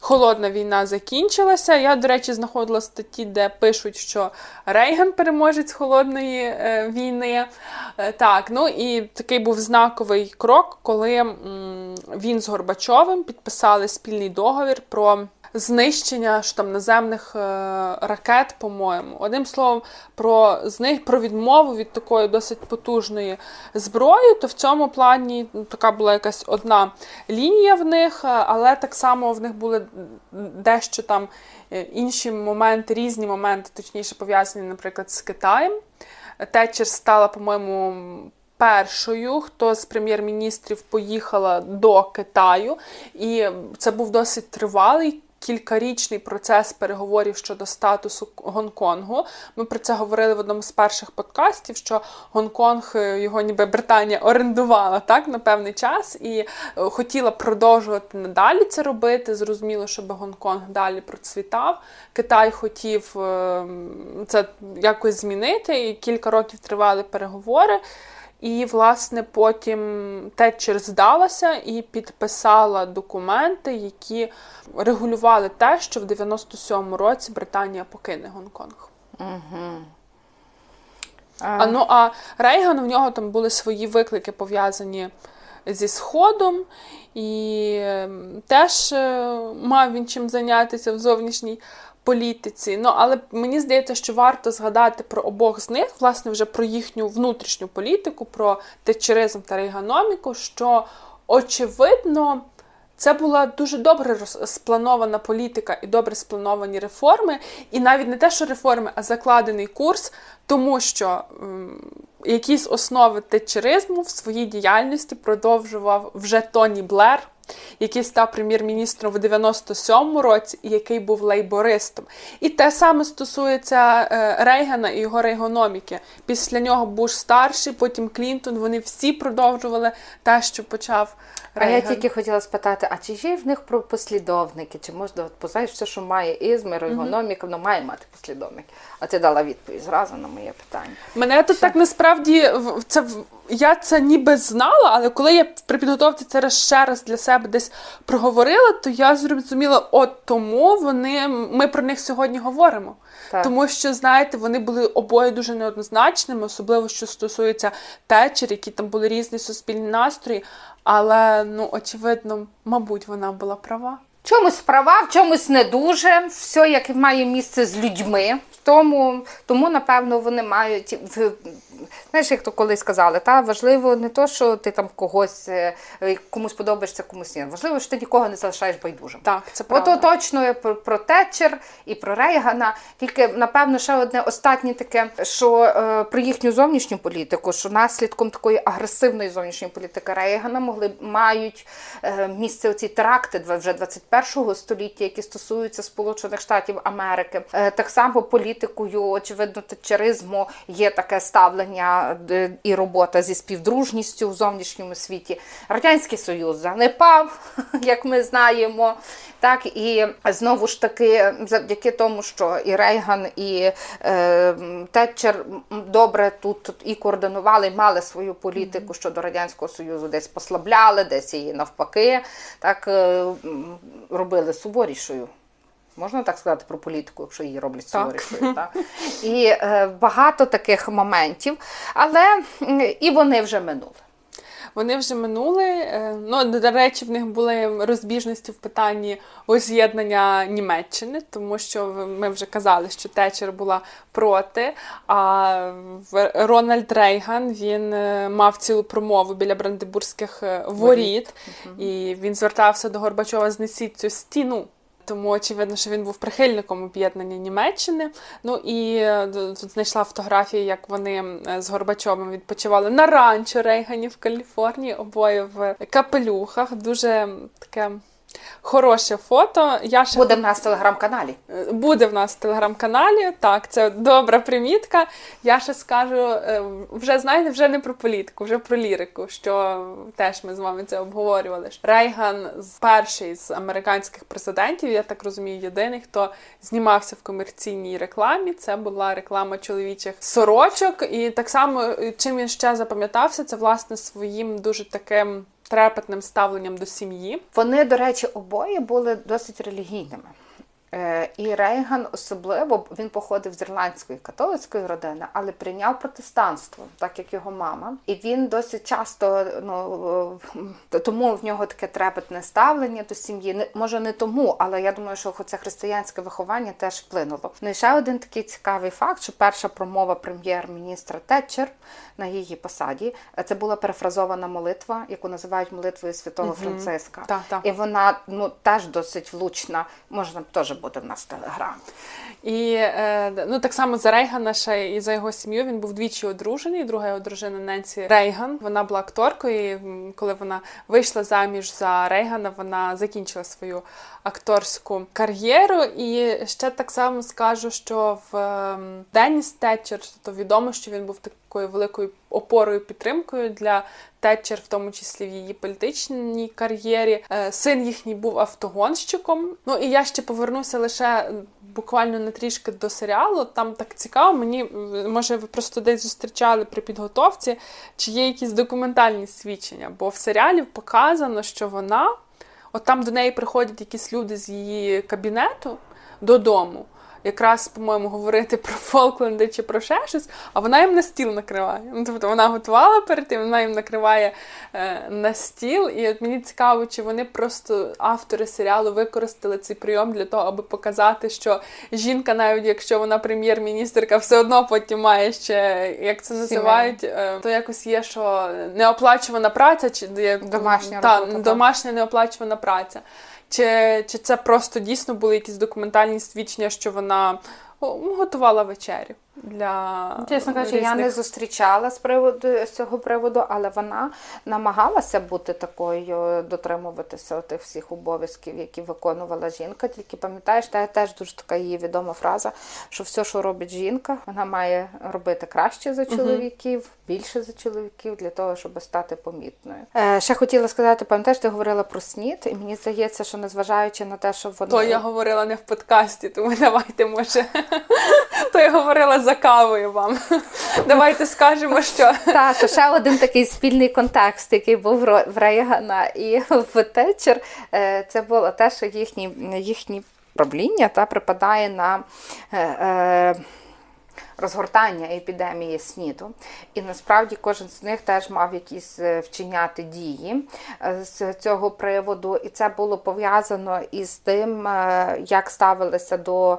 [SPEAKER 2] холодна війна закінчилася. Я, до речі, знаходила статті, де пишуть, що Рейган переможець холодної е, війни. Е, так, ну і такий був знаковий крок, коли він з Горбачовим підписали спільний договір про знищення що там наземних е, ракет, по-моєму. Одним словом, про них про відмову від такої досить потужної зброї, то в цьому плані ну, така була якась одна лінія в них, е, але так само в них були дещо там е, інші моменти, різні моменти, точніше пов'язані, наприклад, з Китаєм. Тетчер стала, по-моєму, першою, хто з прем'єр-міністрів поїхала до Китаю, і це був досить тривалий кількарічний процес переговорів щодо статусу Гонконгу. Ми про це говорили в одному з перших подкастів, що Гонконг е, його ніби Британія орендувала так на певний час і е, хотіла продовжувати надалі це робити. Зрозуміло, щоб Гонконг далі процвітав. Китай хотів е, це якось змінити, і кілька років тривали переговори. І, власне, потім Тетчер здалася і підписала документи, які регулювали те, що в 97-му році Британія покине Гонконг. Угу. А... а ну а Рейган в нього там були свої виклики пов'язані зі Сходом, і ем, теж е, мав він чим зайнятися в зовнішній політиці. Ну, але мені здається, що варто згадати про обох з них, власне, вже про їхню внутрішню політику, про течеризм та рейганоміку, що очевидно. Це була дуже добре спланована політика і добре сплановані реформи, і навіть не те, що реформи, а закладений курс, тому що м, якісь основи течеризму в своїй діяльності продовжував вже Тоні Блер який став прем'єр-міністром в 97-му році, і який був лейбористом. І те саме стосується е, Рейгана і його рейгономіки. Після нього Буш старший, потім Клінтон. Вони всі продовжували те, що почав. Рейган.
[SPEAKER 3] А я тільки хотіла спитати: а чи є в них про послідовники? Чи можна познаєш все, що має ізмір, рейгономіка, воно має мати послідовники? А ти дала відповідь зразу на моє питання.
[SPEAKER 2] Мене тут так насправді це я це ніби знала, але коли я при підготовці це раз ще раз для себе десь проговорила, то я зрозуміла, от тому вони ми про них сьогодні говоримо. Так. Тому що, знаєте, вони були обоє дуже неоднозначними, особливо що стосується течер, які там були різні суспільні настрої. Але ну очевидно, мабуть, вона була права.
[SPEAKER 3] Чомусь права, в чомусь не дуже. Все, як має місце з людьми. Тому, тому напевно, вони мають знаєш, як то колись сказали, та важливо не то, що ти там когось е, комусь подобаєшся, комусь ні. Важливо, що ти нікого не залишаєш байдужим.
[SPEAKER 2] Так, це правда.
[SPEAKER 3] Ото точно про, про Тетчер і про Рейгана. Тільки напевно ще одне останнє таке, що е, про їхню зовнішню політику, що наслідком такої агресивної зовнішньої політики Рейгана могли мають е, місце оці теракти вже 21-го століття, які стосуються Сполучених Штатів Америки. Е, так само політикою, очевидно, тетчеризму є таке ставлення е, і робота зі співдружністю в зовнішньому світі. Радянський Союз занепав, <laughs> як ми знаємо. Так і знову ж таки, завдяки тому, що і Рейган, і е, Тетчер добре тут, і координували, мали свою політику щодо радянського союзу, десь послабляли, десь її навпаки, так е, робили суворішою. Можна так сказати про політику, якщо її роблять суворішою. І е, багато таких моментів, але і вони вже минули.
[SPEAKER 2] Вони вже минули. Е, ну, до речі, в них були розбіжності в питанні воз'єднання Німеччини, тому що ми вже казали, що Течер була проти. А Рональд Рейган він е, мав цілу промову біля Брандебурзьких е, воріт, і він звертався до Горбачова знесіть цю стіну. Тому очевидно, що він був прихильником об'єднання Німеччини. Ну і е, тут знайшла фотографії, як вони е, з Горбачовим відпочивали на ранчо Рейгані в Каліфорнії, обоє в капелюхах. Дуже таке. Хороше фото.
[SPEAKER 3] Я ще... Буде в нас в телеграм-каналі.
[SPEAKER 2] Е, буде в нас в телеграм-каналі. Так, це добра примітка. Я ще скажу, е, вже знаєте, вже не про політику, вже про лірику, що теж ми з вами це обговорювали. Рейган перший з американських президентів, я так розумію, єдиний, хто знімався в комерційній рекламі. Це була реклама чоловічих сорочок. І так само, е, чим він ще запам'ятався, це власне своїм дуже таким трепетним ставленням до сім'ї.
[SPEAKER 3] Вони, до речі, обоє були досить релігійними. Е, і Рейган особливо він походив з ірландської католицької родини, але прийняв протестанство, так як його мама. І він досить часто ну е, тому в нього таке трепетне ставлення до сім'ї. Може не тому, але я думаю, що це християнське виховання теж вплинуло. Ну і ще один такий цікавий факт, що перша промова прем'єр-міністра Тетчер на її посаді це була перефразована молитва, яку називають молитвою святого угу. Франциска.
[SPEAKER 2] Так, так.
[SPEAKER 3] І вона ну теж досить влучна. Можна теж буде в нас телеграм.
[SPEAKER 2] І е, ну так само за Рейгана ще і за його сім'ю він був двічі одружений. Друга його дружина Ненсі Рейган. Вона була акторкою. і Коли вона вийшла заміж за Рейгана, вона закінчила свою акторську кар'єру. І ще так само скажу, що в ем, Деніс Тетчер, то відомо, що він був такою великою опорою підтримкою для Тетчер, в тому числі в її політичній кар'єрі. Е, син їхній був автогонщиком. Ну і я ще повернуся лише буквально на трішки до серіалу. Там так цікаво. Мені може ви просто десь зустрічали при підготовці, чи є якісь документальні свідчення, бо в серіалі показано, що вона. От там до неї приходять якісь люди з її кабінету додому якраз, по-моєму, говорити про Фолкленди чи про ще щось, а вона їм на стіл накриває. Ну, Тобто вона готувала перед тим, вона їм накриває е, на стіл. І от мені цікаво, чи вони просто автори серіалу використали цей прийом для того, аби показати, що жінка, навіть якщо вона прем'єр-міністерка, все одно потім має ще, як це називають, е, то якось є, що неоплачувана праця, чи
[SPEAKER 3] домашня
[SPEAKER 2] та,
[SPEAKER 3] робота,
[SPEAKER 2] домашня неоплачувана праця. Чи чи це просто дійсно були якісь документальні свідчення, що вона готувала вечерю? Для
[SPEAKER 3] чесно кажучи, різних... я не зустрічала з приводу з цього приводу, але вона намагалася бути такою, дотримуватися тих всіх обов'язків, які виконувала жінка. Тільки пам'ятаєш, та теж дуже така її відома фраза, що все, що робить жінка, вона має робити краще за чоловіків, угу. більше за чоловіків для того, щоб стати помітною. Е, Ще хотіла сказати, пам'ятаєш, ти говорила про снід, і мені здається, що незважаючи на те, що вона
[SPEAKER 2] то я говорила не в подкасті, тому давайте може <laughs> то я говорила за кавою вам. <laughs> Давайте скажемо, що
[SPEAKER 3] Так, ще один такий спільний контекст, який був в Рейгана і в Тетчер, е, це було те, що їхні їхні правління та припадає на. Е, е, розгортання епідемії СНІДу. І насправді кожен з них теж мав якісь е, вчиняти дії е, з цього приводу. І це було пов'язано із тим, е, як ставилися до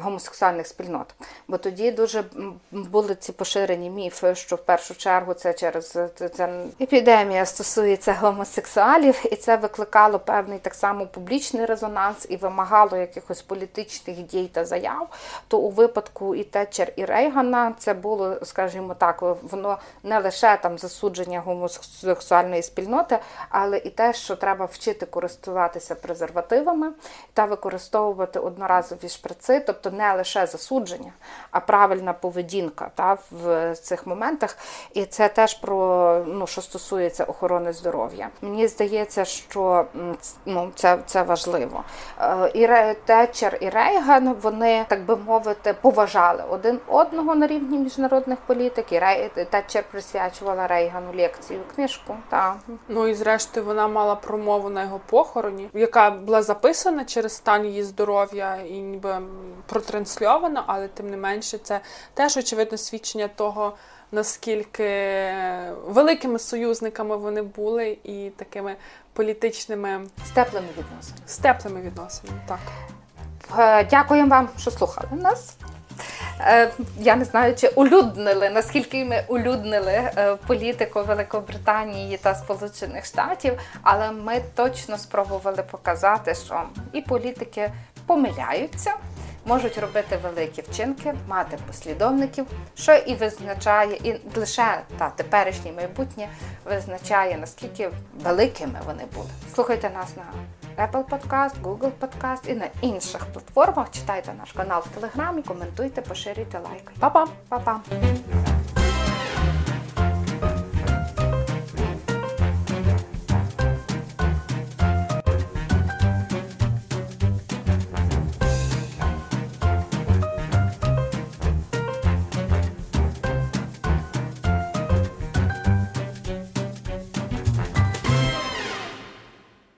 [SPEAKER 3] гомосексуальних спільнот. Бо тоді дуже були ці поширені міфи, що в першу чергу це через це епідемія стосується гомосексуалів, і це викликало певний так само публічний резонанс і вимагало якихось політичних дій та заяв. То у випадку і те, Тетчер і Рейгана це було, скажімо так, воно не лише там засудження гомосексуальної спільноти, але і те, що треба вчити користуватися презервативами та використовувати одноразові шприци, тобто не лише засудження, а правильна поведінка та, в цих моментах. І це теж про ну, що стосується охорони здоров'я. Мені здається, що ну, це це важливо. Е, і Тетчер і Рейган вони, так би мовити, поважали один один одного на рівні міжнародних політик. І Рей Тетчер присвячувала Рейгану лекцію, книжку. Та.
[SPEAKER 2] Ну і зрештою вона мала промову на його похороні, яка була записана через стан її здоров'я і ніби протрансльована, але тим не менше, це теж очевидно свідчення того. Наскільки великими союзниками вони були і такими політичними
[SPEAKER 3] з теплими відносинами.
[SPEAKER 2] З теплими відносинами, так.
[SPEAKER 3] Е, дякуємо вам, що слухали нас. Е, я не знаю, чи улюднили, наскільки ми улюднили е, політику Великобританії та Сполучених Штатів, але ми точно спробували показати, що і політики помиляються. Можуть робити великі вчинки, мати послідовників, що і визначає, і лише та теперішнє майбутнє визначає, наскільки великими вони були. Слухайте нас на Apple Podcast, Google Podcast і на інших платформах. Читайте наш канал в Телеграмі, коментуйте, поширюйте, лайки.
[SPEAKER 2] Па-па!
[SPEAKER 3] Па-па!